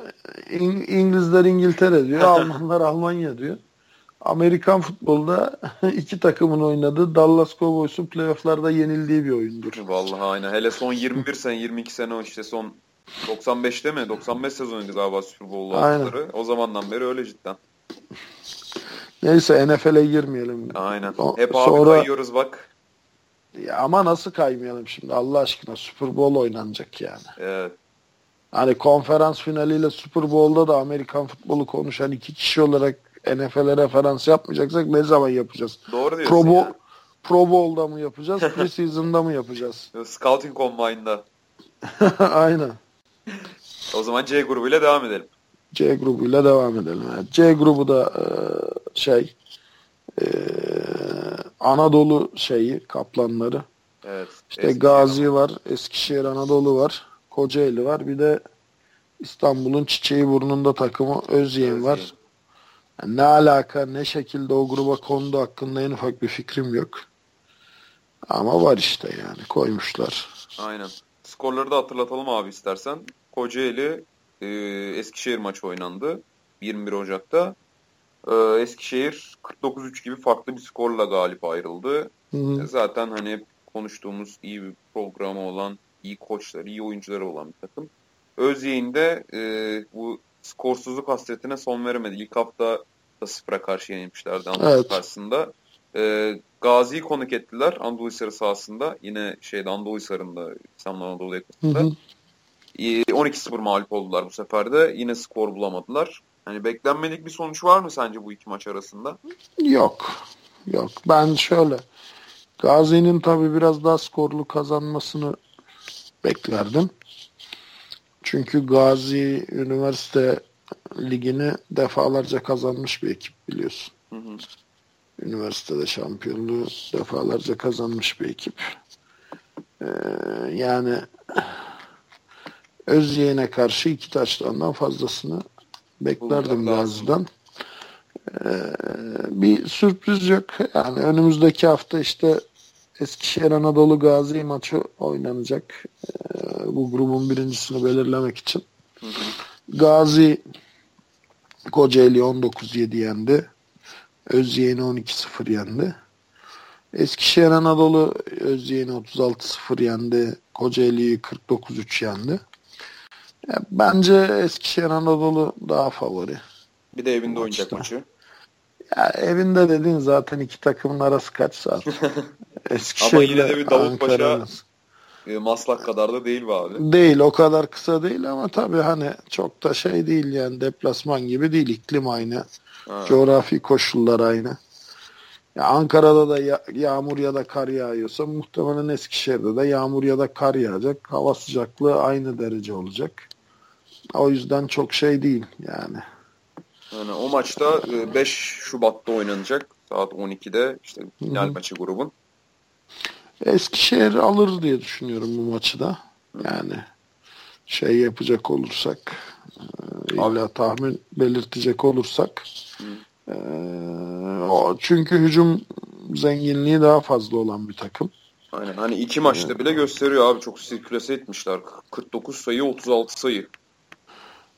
İng İngilizler İngiltere diyor, <laughs> Almanlar Almanya diyor. Amerikan futbolda <laughs> iki takımın oynadığı Dallas Cowboys'un playofflarda yenildiği bir oyundur. Vallahi aynen. Hele son 21 sene, 22 sene o işte son 95'te mi? 95 sezonuydu galiba Super Bowl aldıkları. O zamandan beri öyle cidden. Neyse NFL'e girmeyelim. Aynen. Hep abi Sonra... kayıyoruz bak. Ya ama nasıl kaymayalım şimdi Allah aşkına Super Bowl oynanacak yani. Evet. Hani konferans finaliyle Super Bowl'da da Amerikan futbolu konuşan iki kişi olarak NFL'e referans yapmayacaksak ne zaman yapacağız? Doğru diyorsun Pro, Bowl, ya. Pro Bowl'da mı yapacağız? <laughs> Preseason'da mı yapacağız? Scouting Combine'da. <laughs> Aynen. O zaman C grubuyla devam edelim. C grubuyla devam edelim. Evet. C grubu da e, şey e, Anadolu şeyi kaplanları. Evet. İşte Eskişehir Gazi var, Eskişehir Anadolu var, Kocaeli var. Bir de İstanbul'un çiçeği burnunda takımı Özyeğin var. Yani ne alaka, ne şekilde o gruba kondu hakkında en ufak bir fikrim yok. Ama var işte yani koymuşlar. Aynen. Skorları da hatırlatalım abi istersen. Kocaeli e, Eskişehir maçı oynandı 21 Ocak'ta. E, Eskişehir 49-3 gibi farklı bir skorla galip ayrıldı. Hı hı. E, zaten hani konuştuğumuz iyi bir programı olan, iyi koçları, iyi oyuncuları olan bir takım. Özyeğin'de e, bu skorsuzluk hasretine son veremedi. İlk hafta da sıfıra karşı yenilmişlerdi Anadolu evet. karşısında. E, Gazi'yi konuk ettiler Anadolu Hisarı sahasında. Yine şeyde Anadolu Hisarı'nda İstanbul Anadolu yakasında. Hı hı. 12-0 mağlup oldular bu sefer de. Yine skor bulamadılar. Hani beklenmedik bir sonuç var mı sence bu iki maç arasında? Yok. Yok. Ben şöyle Gazi'nin tabi biraz daha skorlu kazanmasını beklerdim. Çünkü Gazi Üniversite Ligi'ni defalarca kazanmış bir ekip biliyorsun. Hı hı. Üniversitede şampiyonluğu defalarca kazanmış bir ekip. Ee, yani Özyeğin'e karşı iki taşlarından fazlasını beklerdim Gazi'den. Ee, bir sürpriz yok. Yani önümüzdeki hafta işte Eskişehir Anadolu Gazi maçı oynanacak. Ee, bu grubun birincisini belirlemek için. Hı hı. Gazi Kocaeli 19-7 yendi. Özyeğin'i 12-0 yendi. Eskişehir Anadolu Özyeğin'i 36-0 yendi. Kocaeli'yi 49-3 yendi. Ya, bence Eskişehir Anadolu daha favori. Bir de evinde oynayacak maçı. Ya evinde dediğin zaten iki takımın arası kaç saat? <laughs> Ama yine de bir Davutpaşa e, Maslak kadar da değil be abi. Değil o kadar kısa değil ama tabii hani çok da şey değil yani deplasman gibi değil iklim aynı. Ha. Coğrafi koşullar aynı. Ya Ankara'da da ya, yağmur ya da kar yağıyorsa muhtemelen Eskişehir'de de yağmur ya da kar yağacak. Hava sıcaklığı aynı derece olacak. O yüzden çok şey değil yani. Yani o maçta 5 e, Şubat'ta oynanacak. Saat 12'de işte final Hı-hı. maçı grubun. Eskişehir alır diye düşünüyorum bu maçı da. Yani şey yapacak olursak e, illa tahmin belirtecek olursak e, o çünkü hücum zenginliği daha fazla olan bir takım. Aynen hani iki maçta bile gösteriyor abi çok sirkülese etmişler. 49 sayı 36 sayı.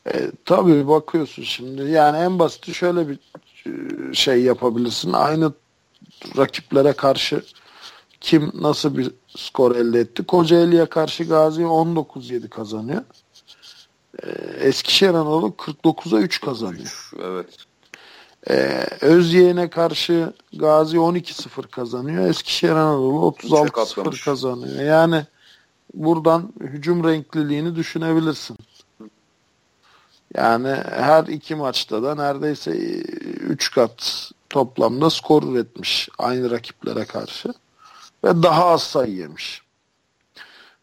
E, tabii bakıyorsun şimdi yani en basiti şöyle bir e, şey yapabilirsin. Aynı rakiplere karşı kim nasıl bir skor elde etti? Kocaeli'ye karşı Gazi 19-7 kazanıyor. Ee, Eskişehir Anadolu 49'a 3 kazanıyor. Evet. Ee, Özyeğin'e karşı Gazi 12-0 kazanıyor. Eskişehir Anadolu 36-0 kazanıyor. Yani buradan hücum renkliliğini düşünebilirsin. Yani her iki maçta da neredeyse 3 kat toplamda skor üretmiş aynı rakiplere karşı ve daha az sayı yemiş.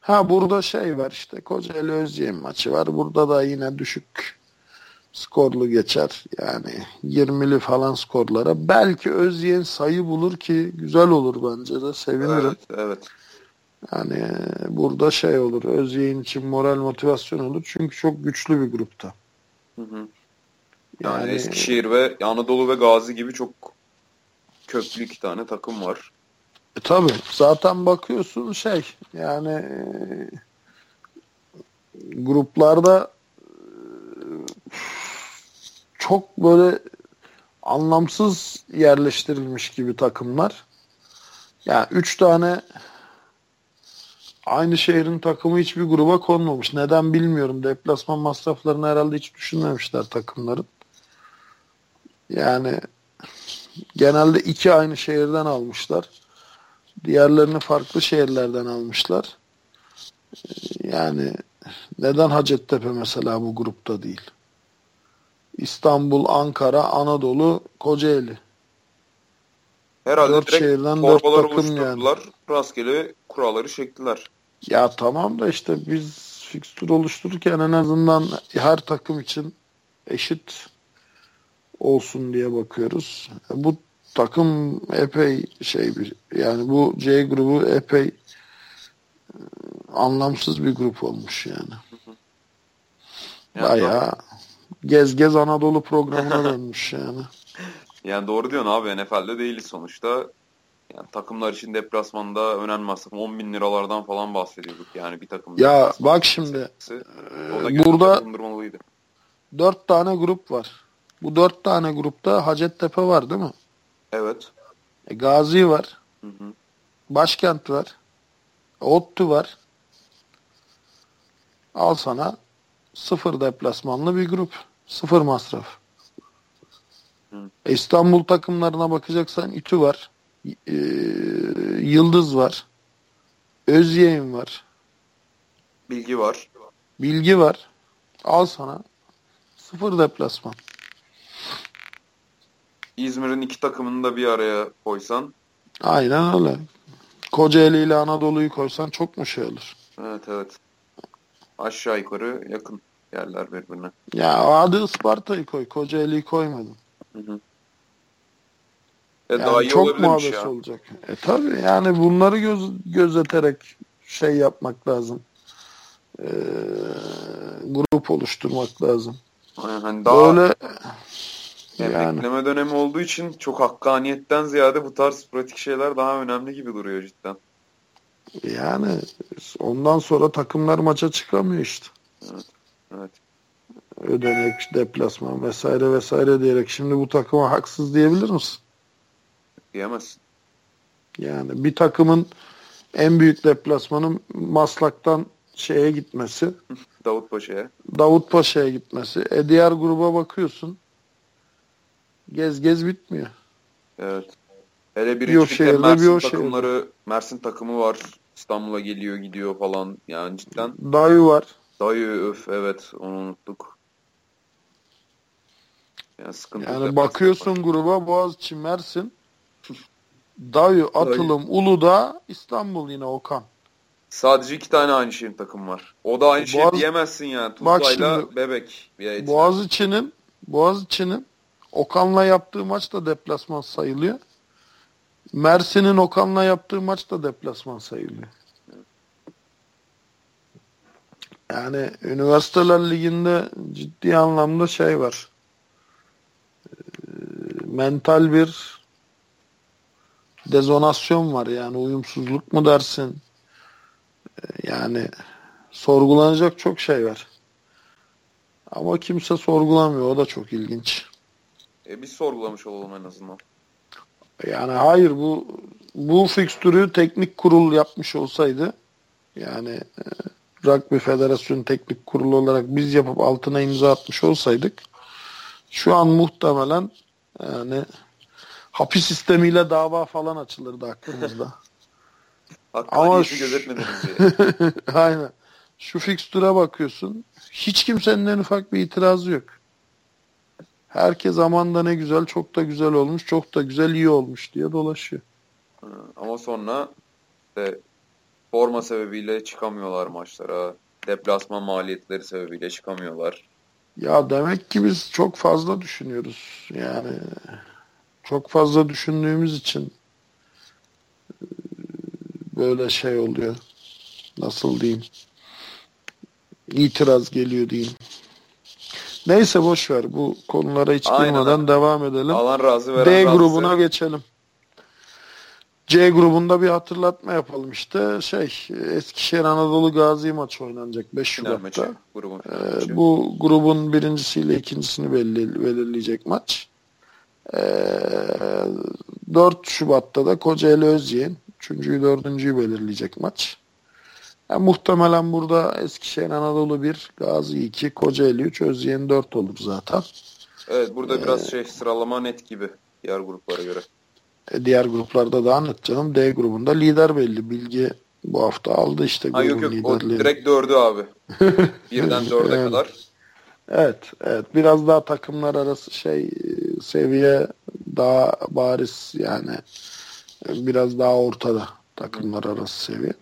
Ha burada şey var işte Kocaeli Özyeğin maçı var. Burada da yine düşük skorlu geçer. Yani 20'li falan skorlara. Belki Özyeğin sayı bulur ki güzel olur bence de sevinirim. Evet, evet. Yani burada şey olur. Özyeğin için moral motivasyon olur. Çünkü çok güçlü bir grupta. Hı hı. Yani, yani Eskişehir ve Anadolu ve Gazi gibi çok köklü iki tane takım var. E, tabii. Zaten bakıyorsun şey yani e, gruplarda çok böyle anlamsız yerleştirilmiş gibi takımlar. Yani üç tane aynı şehrin takımı hiçbir gruba konmamış. Neden bilmiyorum. Deplasman masraflarını herhalde hiç düşünmemişler takımların. Yani genelde iki aynı şehirden almışlar. Diğerlerini farklı şehirlerden almışlar. Yani neden Hacettepe mesela bu grupta değil? İstanbul, Ankara, Anadolu, Kocaeli. Herhalde dört direkt şehirden dört takım yani. Rastgele kuralları çektiler. Ya tamam da işte biz fikstür oluştururken en azından her takım için eşit olsun diye bakıyoruz. Bu takım epey şey bir yani bu C grubu epey anlamsız bir grup olmuş yani. yani Bayağı gez gez Anadolu programına <laughs> dönmüş yani. Yani doğru diyorsun abi NFL'de değiliz sonuçta. Yani takımlar için deplasmanda önemli masraf 10 bin liralardan falan bahsediyorduk yani bir takım. Ya bak şimdi e, burada dört tane grup var. Bu dört tane grupta Hacettepe var değil mi? Evet. E, Gazi var. Hı hı. Başkent var. Ottu var. Al sana sıfır deplasmanlı bir grup. Sıfır masraf. Hı. İstanbul takımlarına bakacaksan İTÜ var. E, Yıldız var. Özyeğin var. Bilgi var. Bilgi var. Al sana sıfır deplasman. İzmir'in iki takımını da bir araya koysan. Aynen öyle. Kocaeli ile Anadolu'yu koysan çok mu şey olur? Evet evet. Aşağı yukarı yakın yerler birbirine. Ya adı Isparta'yı koy. Kocaeli'yi koymadım. Hı hı. E, yani daha iyi çok muhabbet ya. olacak. E tabi yani bunları göz, gözeterek şey yapmak lazım. E, grup oluşturmak lazım. Hani daha... Böyle yani. Emekleme dönemi olduğu için çok hakkaniyetten ziyade bu tarz pratik şeyler daha önemli gibi duruyor cidden. Yani ondan sonra takımlar maça çıkamıyor işte. Evet. evet. Ödenek, deplasman vesaire vesaire diyerek şimdi bu takıma haksız diyebilir misin? Diyemezsin. Yani bir takımın en büyük deplasmanı Maslak'tan şeye gitmesi. <laughs> Davutpaşa'ya. Davutpaşa'ya gitmesi. E diğer gruba bakıyorsun. Gez gez bitmiyor. Evet. Hele Bir birinci şehirde, Mersin bir o takımları, Mersin takımı var. İstanbul'a geliyor gidiyor falan. Yani cidden Dayı var. dayı öf evet onu unuttuk. Yani sıkıntı. Yani bakıyorsun gruba Boğaziçi, Mersin, Dayı, Atılım, Uludağ, İstanbul yine Okan. Sadece iki tane aynı şehrin takım var. O da aynı şey Boğaz- diyemezsin yani. Bak Tuzla'yla şimdi- Bebek. Bir. Boğaziçi'nin Boğaziçi'nin Okan'la yaptığı maç da deplasman sayılıyor. Mersin'in Okan'la yaptığı maç da deplasman sayılıyor. Yani Üniversiteler Ligi'nde ciddi anlamda şey var. Ee, mental bir dezonasyon var yani uyumsuzluk mu dersin? Ee, yani sorgulanacak çok şey var. Ama kimse sorgulamıyor. O da çok ilginç. E, biz sorgulamış olalım en azından. Yani hayır bu bu fikstürü teknik kurul yapmış olsaydı yani e, Rugby Federasyonu Teknik Kurulu olarak biz yapıp altına imza atmış olsaydık şu an muhtemelen yani hapis sistemiyle dava falan açılırdı aklımızda. <laughs> Ama şu- gözetmediniz <laughs> diye. Aynen. Şu fikstüre bakıyorsun. Hiç kimsenin en ufak bir itirazı yok. Herkes aman da ne güzel, çok da güzel olmuş, çok da güzel, iyi olmuş diye dolaşıyor. Ama sonra işte forma sebebiyle çıkamıyorlar maçlara. Deplasman maliyetleri sebebiyle çıkamıyorlar. Ya demek ki biz çok fazla düşünüyoruz. Yani çok fazla düşündüğümüz için e, böyle şey oluyor. Nasıl diyeyim? İtiraz geliyor diyeyim. Neyse boş ver. Bu konulara hiç Aynen. girmeden devam edelim. Alan razı veren D razı. grubuna geçelim. C grubunda bir hatırlatma yapalım işte. Şey, Eskişehir Anadolu Gazi maçı oynanacak 5 Final maçı. Şubat'ta. Grubun Ee, bu grubun birincisiyle ikincisini belli, belirleyecek maç. Ee, 4 Şubat'ta da Kocaeli Özyeğin 3.'yü 4.'yü belirleyecek maç. Yani muhtemelen burada Eskişehir Anadolu 1, Gazi 2, Kocaeli 3, Özyeğin 4 olur zaten. Evet burada biraz Ee, şey sıralama net gibi diğer gruplara göre. E, diğer gruplarda daha net canım. D grubunda lider belli. Bilgi bu hafta aldı işte Ha yok grubun yok o liderliğini. direkt dördü abi. <laughs> Birden dörde Evet. kadar. Evet, evet. Biraz daha takımlar arası şey e, seviye daha bariz yani e, biraz daha ortada takımlar arası seviye.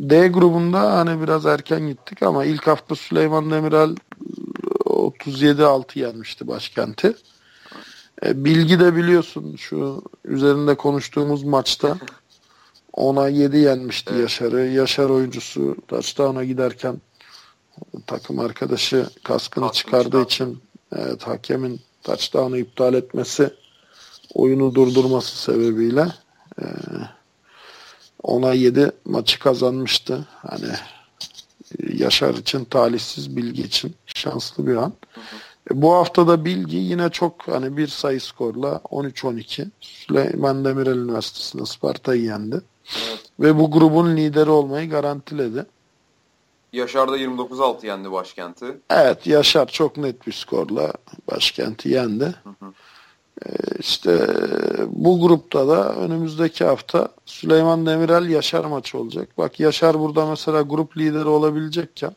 D grubunda hani biraz erken gittik ama ilk hafta Süleyman Demirel e, 37-6 yenmişti başkenti. E, Bilgi de biliyorsun şu üzerinde konuştuğumuz maçta ona 7 yenmişti Evet. Yaşar'ı. Yaşar oyuncusu touchdown'a giderken takım arkadaşı kaskını Kaskını çıkardığı çıkardı. için evet, hakemin touchdown'ı iptal etmesi oyunu durdurması sebebiyle e, ona 7 maçı kazanmıştı. Hani Yaşar için talihsiz Bilgi için şanslı bir an. E, bu hafta da Bilgi yine çok hani bir sayı skorla 13-12 Süleyman Demirel Üniversitesi'nde Sparta'yı yendi. Evet. Ve bu grubun lideri olmayı garantiledi. Yaşar da 29-6 yendi başkenti. Evet Yaşar çok net bir skorla başkenti yendi. Hı hı. İşte bu grupta da önümüzdeki hafta Süleyman Demirel Yaşar maçı olacak. Bak Yaşar burada mesela grup lideri olabilecekken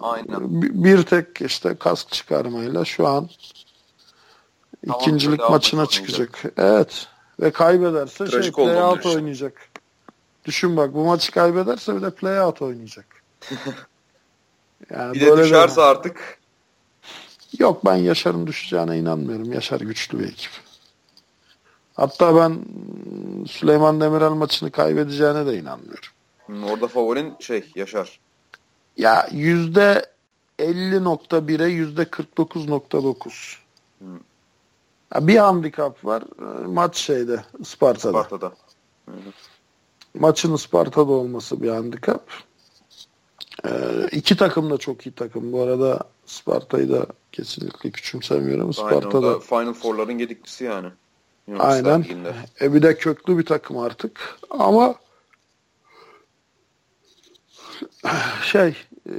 Aynen. bi- bir tek işte kask çıkarmayla şu an Tamam, ikincilik maçına maçı çıkacak. Evet. Ve kaybederse şey Trajik playout oynayacak. Düşün bak bu maçı kaybederse bir de playout oynayacak. <laughs> Yani Bir de düşerse artık Yok ben Yaşar'ın düşeceğine inanmıyorum. Yaşar güçlü bir ekip. Hatta ben Süleyman Demirel maçını kaybedeceğine de inanmıyorum. hı, orada favorin şey Yaşar. Ya yüzde 50.1'e yüzde 49.9. Hı. Ya bir handikap var. e, Maç şeyde Isparta'da. Sparta'da. Hı. Maçın Isparta'da olması bir handikap. Ee, iki takım da çok iyi takım. Bu arada Sparta'yı da kesinlikle küçümsemiyorum. Sparta'da da Final Four'ların gediklisi yani. Aynen. E bir de köklü bir takım artık. Ama <sighs> şey e,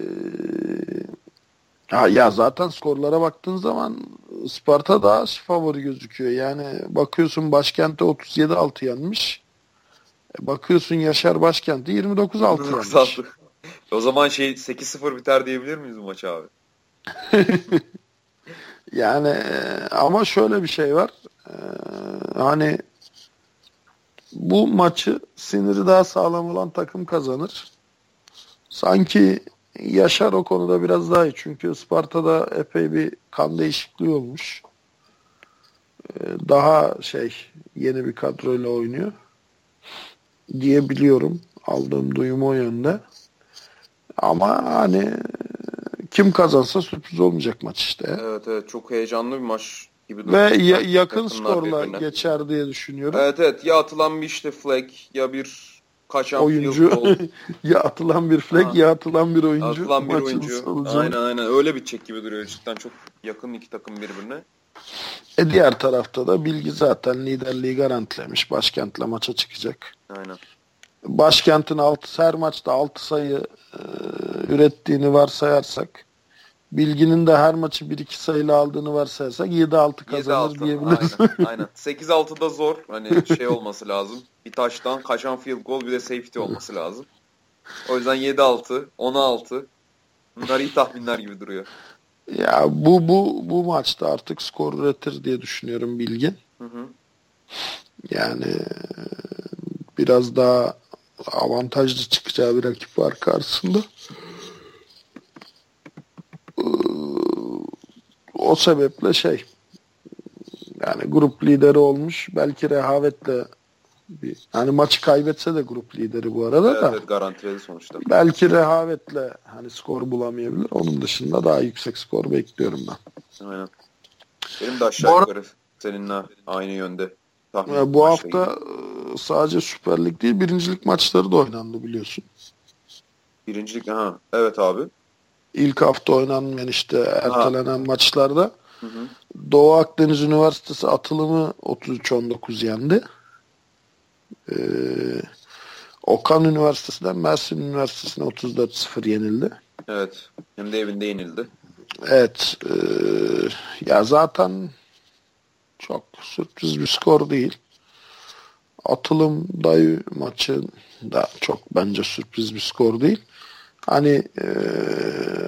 ya, ya zaten skorlara baktığın zaman Sparta daha favori gözüküyor. Yani bakıyorsun başkente 37-6 yenmiş. E, bakıyorsun Yaşar başkenti 29-6 yenmiş. <laughs> o zaman şey 8-0 biter diyebilir miyiz bu maç abi? <laughs> yani e, ama şöyle bir şey var. Ee, hani bu maçı siniri daha sağlam olan takım kazanır. Sanki Yaşar o konuda biraz daha iyi. Çünkü Sparta'da epey bir kan değişikliği olmuş. Ee, daha şey yeni bir kadroyla oynuyor diyebiliyorum. Aldığım duyum o yönde. Ama hani kim kazansa sürpriz olmayacak maç işte. Evet evet çok heyecanlı bir maç gibi duruyor. Ve ya, yakın skorla birbirine. geçer diye düşünüyorum. Evet evet ya atılan bir işte flag ya bir kaçan oyuncu <laughs> ya atılan bir flag ha. ya atılan bir oyuncu. Atılan bir oyuncu. Aynen aynen öyle bitecek gibi duruyor cidden çok yakın iki takım birbirine. E diğer tarafta da Bilgi zaten liderliği garantilemiş. Başkent'le maça çıkacak. Aynen. Başkent'in altı her maçta 6 sayı e, ürettiğini varsayarsak Bilginin de her maçı 1-2 sayılı aldığını varsayarsak 7-6 kazanır 7-6, diyebiliriz. Aynen, aynen. 8-6 da zor. Hani şey olması lazım. Bir taştan kaçan field goal bir de safety olması lazım. O yüzden 7-6, 10-6. Bunlar iyi tahminler gibi duruyor. Ya bu bu bu maçta artık skor üretir diye düşünüyorum Bilgin. Hı hı. Yani biraz daha avantajlı çıkacağı bir rakip var karşısında. O sebeple şey yani grup lideri olmuş. Belki rehavetle bir yani maçı kaybetse de grup lideri bu arada evet, da. Evet garantiledi sonuçta. Belki rehavetle hani skor bulamayabilir. Onun dışında daha yüksek skor bekliyorum ben. Aynen. Benim de aşağı yukarı seninle aynı yönde. Tahmin bu hafta gibi. sadece Süper Lig değil birincilik maçları da oynandı biliyorsun. Birincilik ha evet abi ilk hafta oynanmayan işte ertelenen ha. maçlarda hı hı. Doğu Akdeniz Üniversitesi atılımı 33-19 yendi. Ee, Okan Üniversitesi'nden Mersin Üniversitesi'ne 34-0 yenildi. Evet. Hem de evinde yenildi. Evet. E, ya zaten çok sürpriz bir skor değil. Atılım dayı maçı da çok bence sürpriz bir skor değil. Hani e,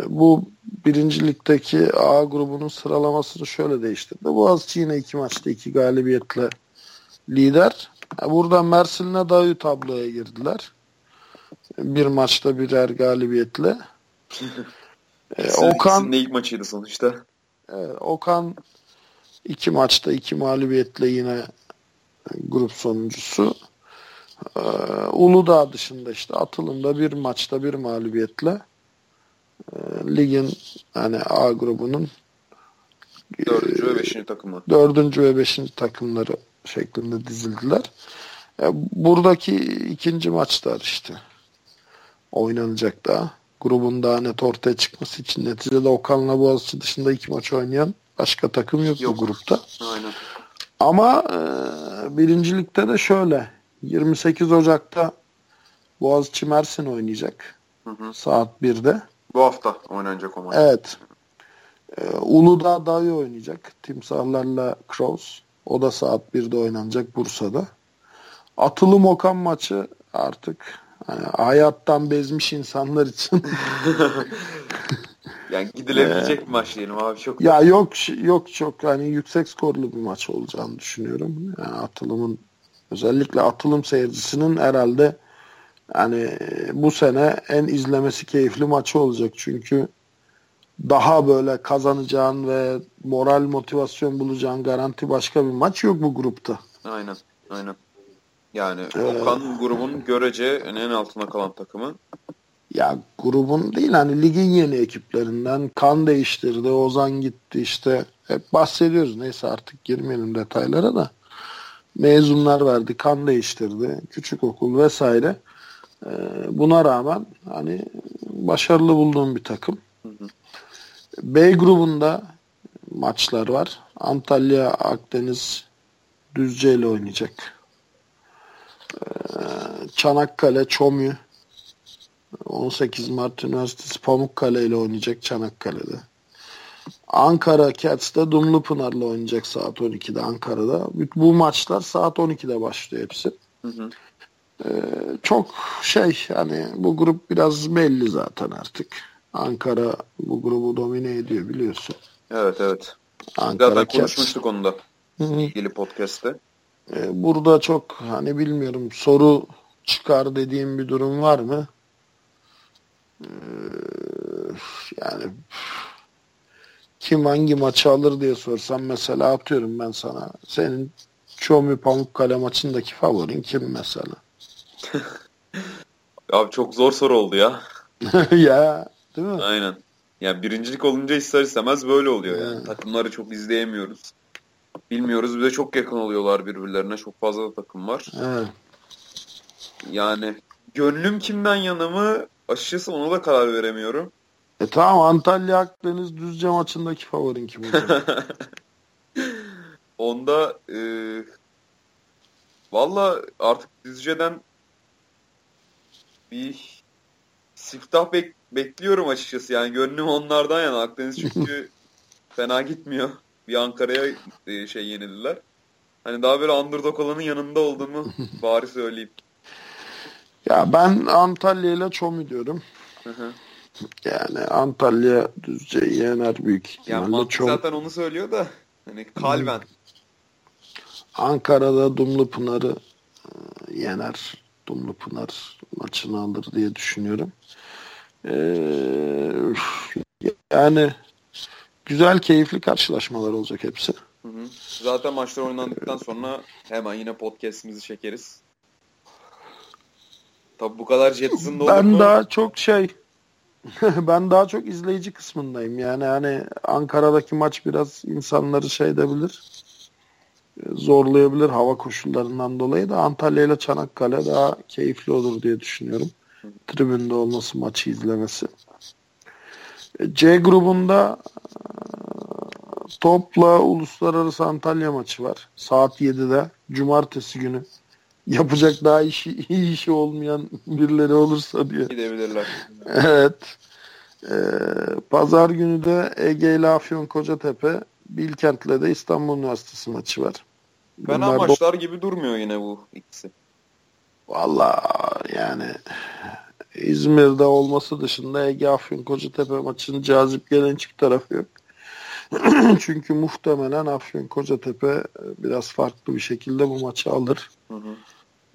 bu birincilikteki A grubunun sıralamasını şöyle değiştirdi. Boğaziçi yine iki maçta iki galibiyetle lider. Burada Mersin'le Dayu tabloya girdiler. Bir maçta birer galibiyetle. ee, Okan ilk maçıydı sonuçta. E, Okan iki maçta iki mağlubiyetle yine grup sonuncusu. Ee, Uludağ dışında işte atılımda bir maçta bir mağlubiyetle e, ligin hani A grubunun dördüncü ve beşinci takımı. Dördüncü ve beşinci takımları şeklinde dizildiler. E, buradaki ikinci maçlar işte oynanacak daha. Grubun daha net ortaya çıkması için neticede Okan'la Boğaziçi dışında iki maç oynayan başka takım yok, yok. bu grupta. Aynen. Ama e, birincilikte de şöyle 28 Ocak'ta Boğaziçi Mersin oynayacak. Hı hı. Saat 1'de. Bu hafta oynanacak o maç. Evet. Ee, Uludağ Dayı oynayacak. Timsahlarla Crows. O da saat 1'de oynanacak Bursa'da. Atılım Okan maçı artık hani hayattan bezmiş insanlar için. <laughs> yani gidilebilecek bir maç diyelim abi çok. Ya yok yok çok hani yüksek skorlu bir maç olacağını düşünüyorum. Yani atılımın Özellikle atılım seyircisinin herhalde yani bu sene en izlemesi keyifli maçı olacak. Çünkü daha böyle kazanacağın ve moral motivasyon bulacağın garanti başka bir maç yok bu grupta. Aynen. Aynen. Yani ee, Okan grubun görece en altına kalan takımı. Ya grubun değil hani ligin yeni ekiplerinden kan değiştirdi. Ozan gitti işte. Hep bahsediyoruz. Neyse artık girmeyelim detaylara da mezunlar verdi, kan değiştirdi, küçük okul vesaire. Ee, buna rağmen hani başarılı bulduğum bir takım. B grubunda maçlar var. Antalya, Akdeniz Düzce ile oynayacak. Ee, Çanakkale Çomyu 18 Mart Üniversitesi Pamukkale ile oynayacak Çanakkale'de. Ankara Cats'te Dumlupınar'la oynayacak saat 12'de Ankara'da. Bu maçlar saat 12'de başlıyor hepsi. Hı hı. Ee, çok şey hani bu grup biraz belli zaten artık. Ankara bu grubu domine ediyor biliyorsun. Evet evet. Ankara zaten Cats. konuşmuştuk onu da. ilgili podcast'te. Ee, burada çok hani bilmiyorum soru çıkar dediğim bir durum var mı? Ee, yani kim hangi maçı alır diye sorsam mesela atıyorum ben sana. Senin Çomi Pamukkale maçındaki favorin kim mesela? <laughs> Abi çok zor soru oldu ya. <laughs> ya değil mi? Aynen. Yani birincilik olunca ister istemez böyle oluyor yani. Takımları çok izleyemiyoruz. Bilmiyoruz. Bir de çok yakın oluyorlar birbirlerine. Çok fazla da takım var. Evet. Yani gönlüm kimden yana mı açıkçası ona da karar veremiyorum. E tamam Antalya Akdeniz Düzce maçındaki favorin kim? <laughs> Onda e, valla artık Düzce'den bir siftah bek bekliyorum açıkçası. Yani gönlüm onlardan yana. Akdeniz çünkü <laughs> fena gitmiyor. Bir Ankara'ya e, şey yenildiler. Hani daha böyle underdog olanın yanında olduğumu <laughs> bari söyleyeyim. Ya ben Antalya ile Çomi diyorum. Hı hı. Yani Antalya Düzce'yi yener büyük ihtimalle. Ya Çom... zaten onu söylüyor da hani kalben. Ankara'da Dumlu Pınar'ı e, yener. Dumlu Pınar maçını alır diye düşünüyorum. Ee, yani güzel, keyifli karşılaşmalar olacak hepsi. Hı hı. Zaten maçlar oynandıktan sonra hemen yine podcast'imizi çekeriz. Tabi bu kadar jet hızında Ben mu? daha çok şey <laughs> ben daha çok izleyici kısmındayım. Yani hani Ankara'daki maç biraz insanları şey edebilir. Zorlayabilir hava koşullarından dolayı da Antalya ile Çanakkale daha keyifli olur diye düşünüyorum. Tribünde olması, maçı izlemesi. C grubunda topla Uluslararası Antalya maçı var. Saat 7'de. Cumartesi günü yapacak daha işi, iyi işi olmayan birileri olursa diye. Gidebilirler. Evet. Ee, Pazar günü de Ege ile Afyon Kocatepe, Bilkent'le de İstanbul Üniversitesi maçı var. Fena maçlar gibi durmuyor yine bu ikisi. Valla yani İzmir'de olması dışında Ege Afyon Kocatepe maçının cazip gelen çift tarafı yok. <clears throat> Çünkü muhtemelen Afyon Kocatepe biraz farklı bir şekilde bu maçı alır. Hı hı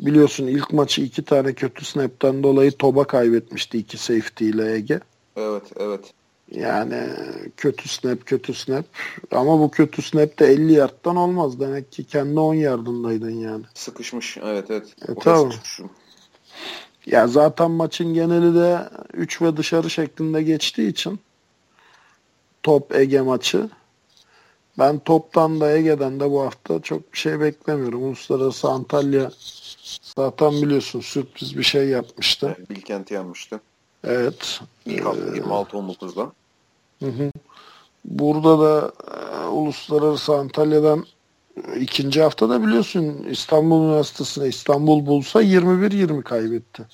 biliyorsun ilk maçı iki tane kötü snap'ten dolayı Toba kaybetmişti iki safety ile Ege. Evet, evet. Yani kötü snap, kötü snap. Ama bu kötü snap de 50 yardtan olmaz. Demek ki kendi 10 yardındaydın yani. Sıkışmış, evet evet. E, tamam. Ya zaten maçın geneli de 3 ve dışarı şeklinde geçtiği için top Ege maçı. Ben toptan da Ege'den de bu hafta çok bir şey beklemiyorum. Uluslararası Antalya Zaten biliyorsun sürpriz bir şey yapmıştı. Bilkent'i yenmişti. Evet. İlk hafta 26-19'da. Hı hı. Burada da e, Uluslararası Antalya'dan ikinci haftada biliyorsun İstanbul Üniversitesi'ne İstanbul Bulsa 21-20 kaybetti.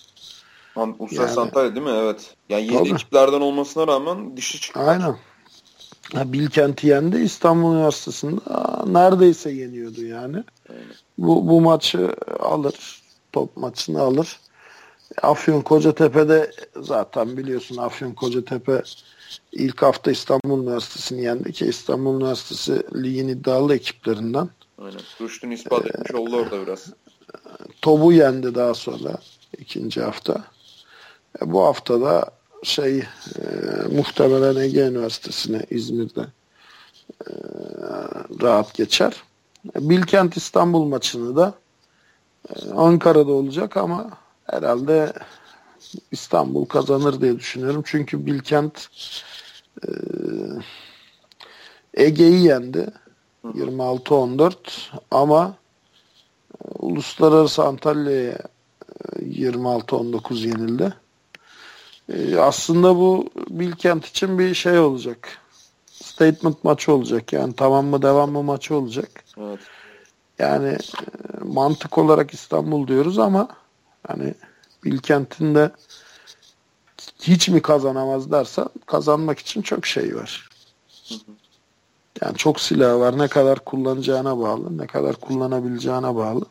Uluslararası yani, Antalya değil mi? Evet. Yani yeni ekiplerden olmasına rağmen dişi çıktı. Aynen. Bilkent'i yendi. İstanbul Üniversitesi'nde neredeyse yeniyordu yani. Aynen. Bu, bu maçı alır. Top maçını alır. Afyon Kocatepe'de zaten biliyorsun Afyon Kocatepe ilk hafta İstanbul Üniversitesi'ni yendi ki İstanbul Üniversitesi ligin iddialı ekiplerinden. Aynen. Rüştünü ispat etmiş oldu orada biraz. Tobu yendi daha sonra ikinci hafta. E, bu haftada şey e, muhtemelen Ege Üniversitesi'ne İzmir'de e, rahat geçer. Bilkent İstanbul maçını da e, Ankara'da olacak ama herhalde İstanbul kazanır diye düşünüyorum. Çünkü Bilkent e, Ege'yi yendi. 26-14 ama e, Uluslararası Antalya'ya 26-19 yenildi. Aslında bu Bilkent için bir şey olacak statement maçı olacak. Yani tamam mı devam mı maçı olacak. Evet. Yani e, mantık olarak İstanbul diyoruz ama hani Bilkent'in de hiç mi kazanamaz dersen kazanmak için çok şey var. Yani çok silah var. Ne kadar kullanacağına bağlı. Ne kadar kullanabileceğine bağlı.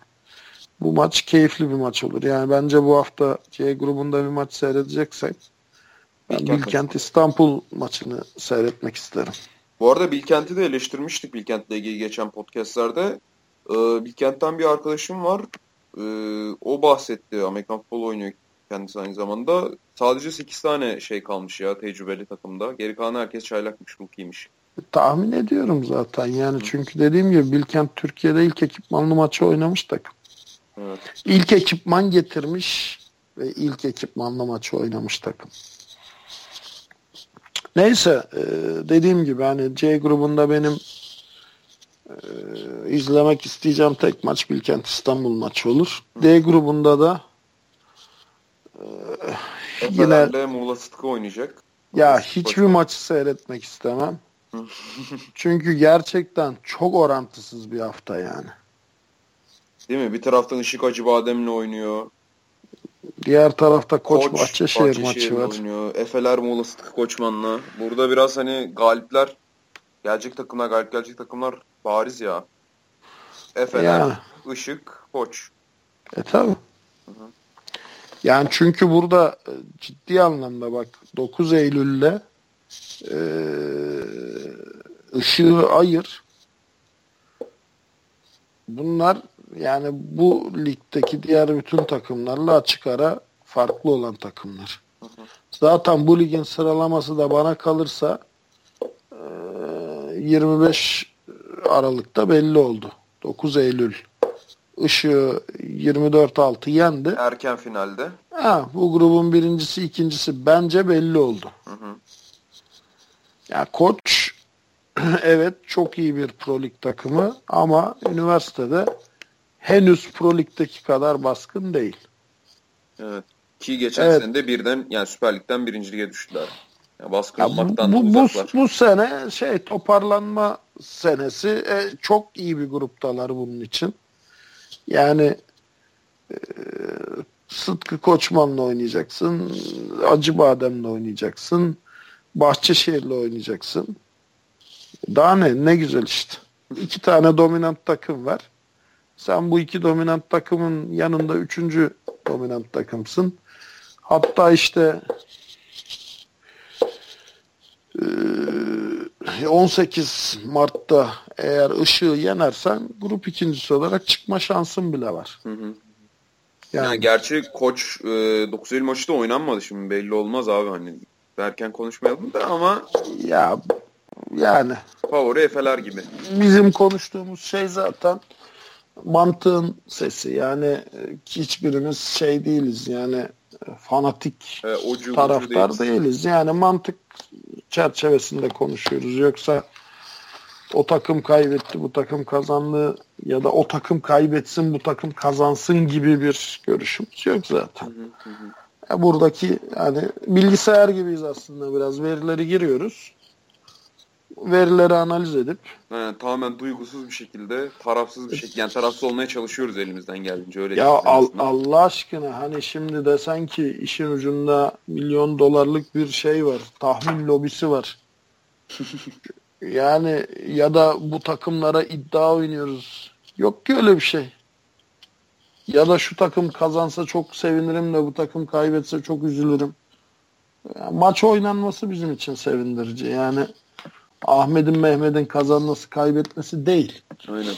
Bu maç keyifli bir maç olur. Yani bence bu hafta C grubunda bir maç seyredeceksek ben Bilkent, Bilkent İstanbul maçını seyretmek isterim. Bu arada Bilkent'i de eleştirmiştik Bilkent'le ilgili geçen podcastlerde. Ee, Bilkent'ten bir arkadaşım var. Ee, o bahsetti. Amerikan futbol oynuyor kendisi aynı zamanda. Sadece 8 tane şey kalmış ya tecrübeli takımda. Geri kalan herkes çaylakmış, rookie'ymiş. Tahmin ediyorum zaten yani çünkü dediğim gibi Bilkent Türkiye'de ilk ekipmanlı maçı oynamış takım. Evet. İlk ekipman getirmiş ve ilk ekipmanlı maçı oynamış takım. Neyse e, dediğim gibi hani C grubunda benim e, izlemek isteyeceğim tek maç Bilkent İstanbul maçı olur. D grubunda da e, yine Muğla Sıtkı oynayacak. Ya hiçbir maçı seyretmek istemem. <laughs> Çünkü gerçekten çok orantısız bir hafta yani. Değil mi? Bir taraftan Işık Acıbadem'le oynuyor. Diğer tarafta Koç, Koç Bahçeşehir, Bahçeşehir maçı var. Oynuyor. Efeler Muğla Sıtkı Koçman'la. Burada biraz hani galipler gelecek takımlar, galip gelecek takımlar bariz ya. Efeler, yani. Işık, Koç. E tabi. Yani çünkü burada e, ciddi anlamda bak 9 Eylül'le e, ışığı ayır. Bunlar yani bu ligdeki diğer bütün takımlarla açık ara farklı olan takımlar. Zaten bu ligin sıralaması da bana kalırsa 25 Aralık'ta belli oldu. 9 Eylül. Işığı 24-6 yendi. Erken finalde. Ha, bu grubun birincisi, ikincisi bence belli oldu. Hı hı. Ya koç <clears throat> evet çok iyi bir Pro Lig takımı ama üniversitede henüz Pro Lig'deki kadar baskın değil. Evet. Ki geçen evet. sene de birden yani Süper Lig'den birinci lige düştüler. Yani baskın ya olmaktan bu, bu, bu sene şey toparlanma senesi e, çok iyi bir gruptalar bunun için. Yani e, Sıtkı Koçman'la oynayacaksın. Acı Badem'le oynayacaksın. Bahçeşehir'le oynayacaksın. Daha ne? Ne güzel işte. İki tane dominant takım var. Sen bu iki dominant takımın yanında üçüncü dominant takımsın. Hatta işte 18 Mart'ta eğer ışığı yenersen grup ikincisi olarak çıkma şansın bile var. Hı hı. Yani, yani gerçi koç e, 9 Eylül maçı da oynanmadı şimdi belli olmaz abi hani erken konuşmayalım da ama ya yani favori Efeler gibi. Bizim konuştuğumuz şey zaten mantığın sesi. Yani e, hiçbirimiz şey değiliz yani e, fanatik e, ocu, taraftar ocu değiliz. değiliz. Yani mantık çerçevesinde konuşuyoruz. Yoksa o takım kaybetti, bu takım kazandı ya da o takım kaybetsin, bu takım kazansın gibi bir görüşümüz yok zaten. Hı hı hı. buradaki yani bilgisayar gibiyiz aslında biraz verileri giriyoruz verileri analiz edip He, tamamen duygusuz bir şekilde tarafsız bir şekilde yani tarafsız olmaya çalışıyoruz elimizden geldiğince öyle ya al, Allah aşkına hani şimdi desen ki işin ucunda milyon dolarlık bir şey var tahmin lobisi var. <laughs> Yani ya da bu takımlara iddia oynuyoruz. Yok ki öyle bir şey. Ya da şu takım kazansa çok sevinirim de bu takım kaybetse çok üzülürüm. Yani maç oynanması bizim için sevindirici. Yani Ahmet'in Mehmet'in kazanması kaybetmesi değil. Aynen.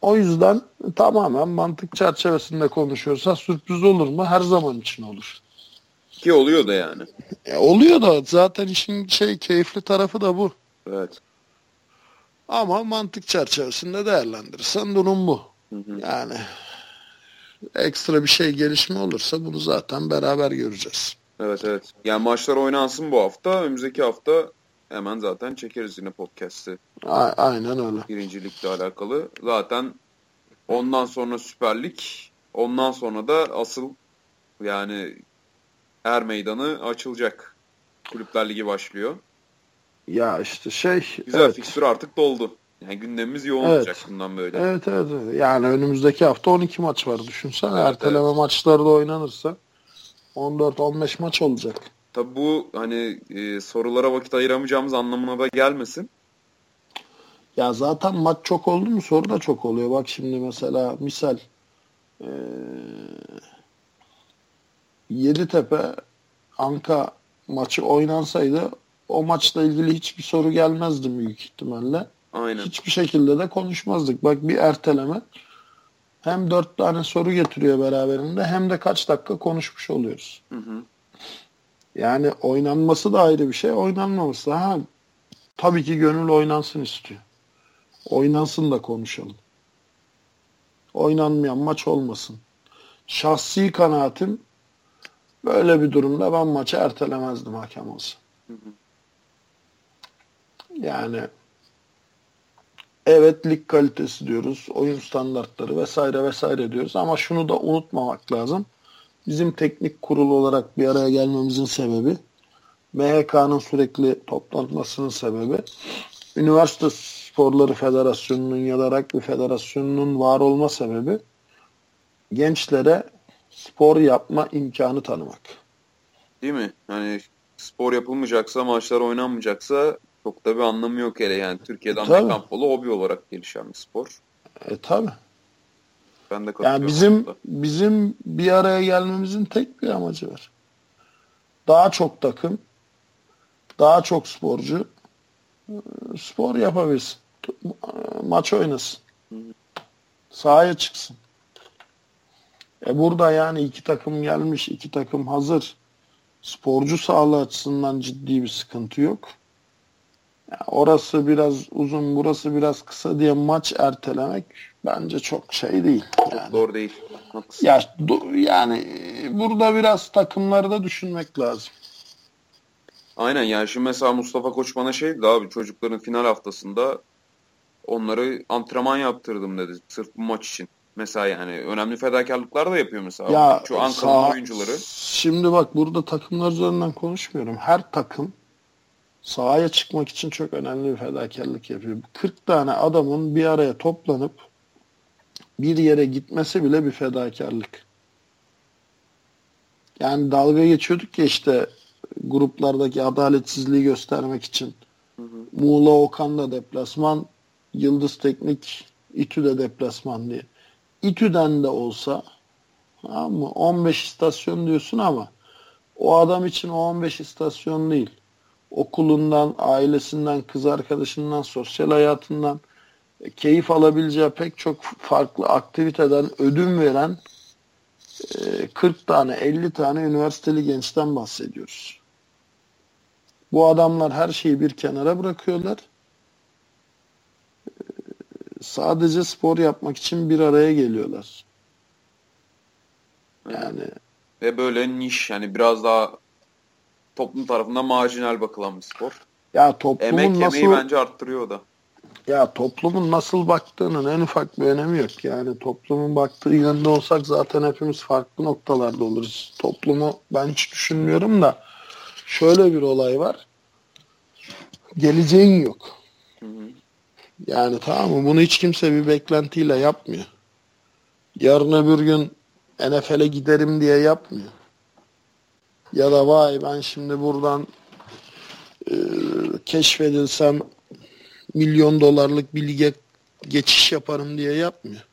O yüzden tamamen mantık çerçevesinde konuşuyorsa sürpriz olur mu? Her zaman için olur. Ki oluyor da yani. E, oluyor da zaten işin şey keyifli tarafı da bu. Evet. Ama mantık çerçevesinde değerlendirirsen durum bu. Hı hı. Yani ekstra bir şey gelişme olursa bunu zaten beraber göreceğiz. Evet evet. Yani maçlar oynansın bu hafta. Önümüzdeki hafta hemen zaten çekeriz yine podcast'i. aynen öyle. Birincilikle alakalı. Zaten ondan sonra Süper Lig, ondan sonra da asıl yani er meydanı açılacak. Kulüpler Ligi başlıyor. Ya işte şey... Güzel evet. fikstür artık doldu. Yani gündemimiz yoğun evet. olacak bundan böyle. Evet, evet. Yani önümüzdeki hafta 12 maç var düşünsen. Evet, Erteleme evet. maçları da oynanırsa 14-15 maç olacak. Tabi bu hani e, sorulara vakit ayıramayacağımız anlamına da gelmesin. Ya zaten maç çok oldu mu soru da çok oluyor. Bak şimdi mesela misal e, Yeditepe Anka maçı oynansaydı o maçla ilgili hiçbir soru gelmezdi büyük ihtimalle. Aynen. Hiçbir şekilde de konuşmazdık. Bak bir erteleme hem dört tane soru getiriyor beraberinde hem de kaç dakika konuşmuş oluyoruz. Hı hı. Yani oynanması da ayrı bir şey, oynanmaması da. Ha, tabii ki gönül oynansın istiyor. Oynansın da konuşalım. Oynanmayan maç olmasın. Şahsi kanaatim böyle bir durumda ben maçı ertelemezdim hakem olsa. Yani evet lig kalitesi diyoruz, oyun standartları vesaire vesaire diyoruz ama şunu da unutmamak lazım. Bizim teknik kurul olarak bir araya gelmemizin sebebi MHK'nın sürekli toplanmasının sebebi üniversite Sporları Federasyonu'nun ya da Rugby Federasyonu'nun var olma sebebi gençlere spor yapma imkanı tanımak. Değil mi? Yani spor yapılmayacaksa, maçlar oynanmayacaksa çok da bir anlamı yok hele yani. Türkiye'de e, Amerikan polo hobi olarak gelişen bir spor. E tabi. Ben de Yani bizim aslında. bizim bir araya gelmemizin tek bir amacı var. Daha çok takım, daha çok sporcu e, spor yapabilsin maç oynasın. Sahaya çıksın. E burada yani iki takım gelmiş, iki takım hazır. Sporcu sağlığı açısından ciddi bir sıkıntı yok. Yani orası biraz uzun, burası biraz kısa diye maç ertelemek bence çok şey değil. Yani. Doğru değil. Ya, yani burada biraz takımları da düşünmek lazım. Aynen yani şimdi mesela Mustafa Koç bana şey dedi abi çocukların final haftasında onları antrenman yaptırdım dedi sırf bu maç için. Mesela yani önemli fedakarlıklar da yapıyor mesela. Ya, Şu Ankara'nın oyuncuları. Şimdi bak burada takımlar üzerinden konuşmuyorum. Her takım sahaya çıkmak için çok önemli bir fedakarlık yapıyor. 40 tane adamın bir araya toplanıp bir yere gitmesi bile bir fedakarlık. Yani dalga geçiyorduk ya işte gruplardaki adaletsizliği göstermek için. Hı hı. Muğla Okan'da deplasman, Yıldız Teknik İTÜ'de deplasman diye. İTÜ'den de olsa tamam mı? 15 istasyon diyorsun ama o adam için o 15 istasyon değil. Okulundan, ailesinden, kız arkadaşından, sosyal hayatından keyif alabileceği pek çok farklı aktiviteden ödün veren 40 e, tane, 50 tane üniversiteli gençten bahsediyoruz. Bu adamlar her şeyi bir kenara bırakıyorlar sadece spor yapmak için bir araya geliyorlar. Yani ve böyle niş yani biraz daha toplum tarafından marjinal bakılan bir spor. Ya toplumun Emek nasıl yemeği bence arttırıyor da. Ya toplumun nasıl baktığının en ufak bir önemi yok. Yani toplumun baktığı yönde olsak zaten hepimiz farklı noktalarda oluruz. Toplumu ben hiç düşünmüyorum da şöyle bir olay var. Geleceğin yok. Yani tamam mı? Bunu hiç kimse bir beklentiyle yapmıyor. Yarın öbür gün NFL'e giderim diye yapmıyor. Ya da vay ben şimdi buradan e, keşfedilsem milyon dolarlık bir lige geçiş yaparım diye yapmıyor.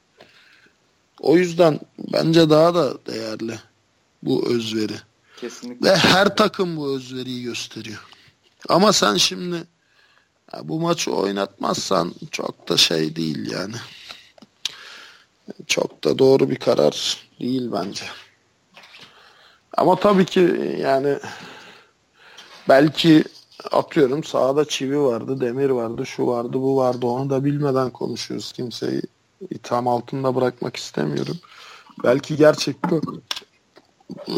O yüzden bence daha da değerli bu özveri. Kesinlikle. Ve her takım bu özveriyi gösteriyor. Ama sen şimdi ya bu maçı oynatmazsan çok da şey değil yani. Çok da doğru bir karar değil bence. Ama tabii ki yani belki atıyorum sahada çivi vardı, demir vardı, şu vardı, bu vardı. Onu da bilmeden konuşuyoruz. Kimseyi itham altında bırakmak istemiyorum. Belki gerçekten e,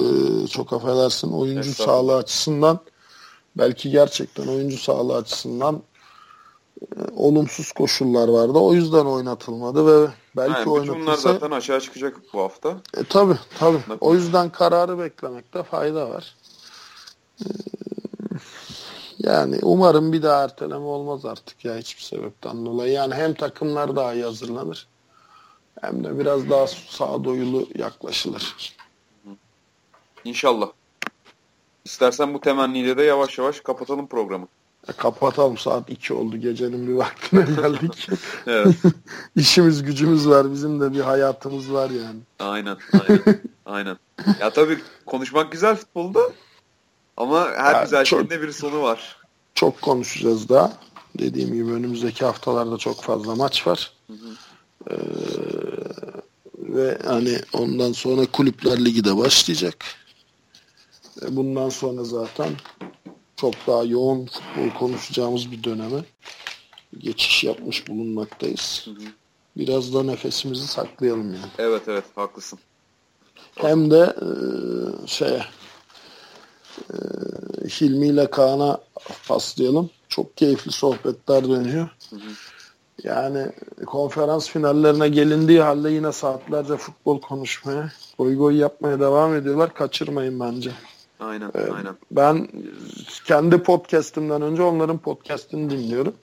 çok affedersin oyuncu sağlığı açısından belki gerçekten oyuncu sağlığı açısından olumsuz koşullar vardı. O yüzden oynatılmadı ve belki yani oynatılsa... Bunlar zaten aşağı çıkacak bu hafta. E, tabii tabii. O yüzden kararı beklemekte fayda var. E, Yani umarım bir daha erteleme olmaz artık ya hiçbir sebepten dolayı. Yani hem takımlar daha iyi hazırlanır hem de biraz daha sağdoyulu yaklaşılır. İnşallah. İstersen bu temenniyle de yavaş yavaş kapatalım programı. E, kapatalım saat 2 oldu gecenin bir vaktine <laughs> geldik. Evet. <laughs> İşimiz gücümüz var bizim de bir hayatımız var yani. Aynen, aynen, aynen. Ya tabii konuşmak güzel futbolda ama her Ya güzel çok- şeyin de bir sonu var. Çok konuşacağız daha. Dediğim gibi önümüzdeki haftalarda çok fazla maç var. Ee, ve hani ondan sonra Kulüpler Ligi de başlayacak. Ve bundan sonra zaten çok daha yoğun futbol konuşacağımız bir döneme geçiş yapmış bulunmaktayız. Biraz da nefesimizi saklayalım yani. Evet evet haklısın. Hem de e, şeye e, Hilmi ile Kaan'a paslayalım. Çok keyifli sohbetler dönüyor. Yani konferans finallerine gelindiği halde yine saatlerce futbol konuşmaya, goy goy yapmaya devam ediyorlar. Kaçırmayın bence. Aynen, aynen. Ben kendi podcast'imden önce onların podcast'ini dinliyorum.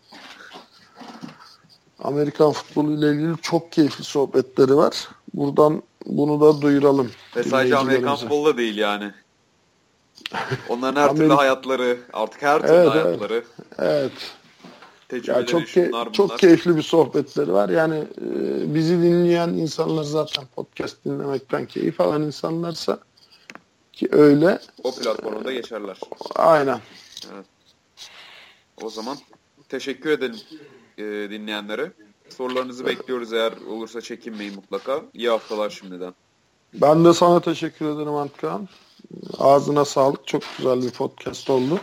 Amerikan futbolu ile ilgili çok keyifli sohbetleri var. Buradan bunu da duyuralım. Ve sadece Amerikan futbolu da değil yani. Onların her türlü Amerika- hayatları, artık her türlü Evet, evet. hayatları, Evet. tecrübeleri, Ya çok bunlar. çok keyifli bir sohbetleri var. Yani e, bizi dinleyen insanlar zaten podcast dinlemekten keyif alan insanlarsa ki öyle. O platformda geçerler. Aynen. O zaman teşekkür edelim e, dinleyenlere. Sorularınızı bekliyoruz eğer olursa çekinmeyin mutlaka. İyi haftalar şimdiden. Ben de sana teşekkür ederim Antkan. Ağzına sağlık. Çok güzel bir podcast oldu.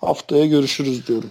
Haftaya görüşürüz diyorum.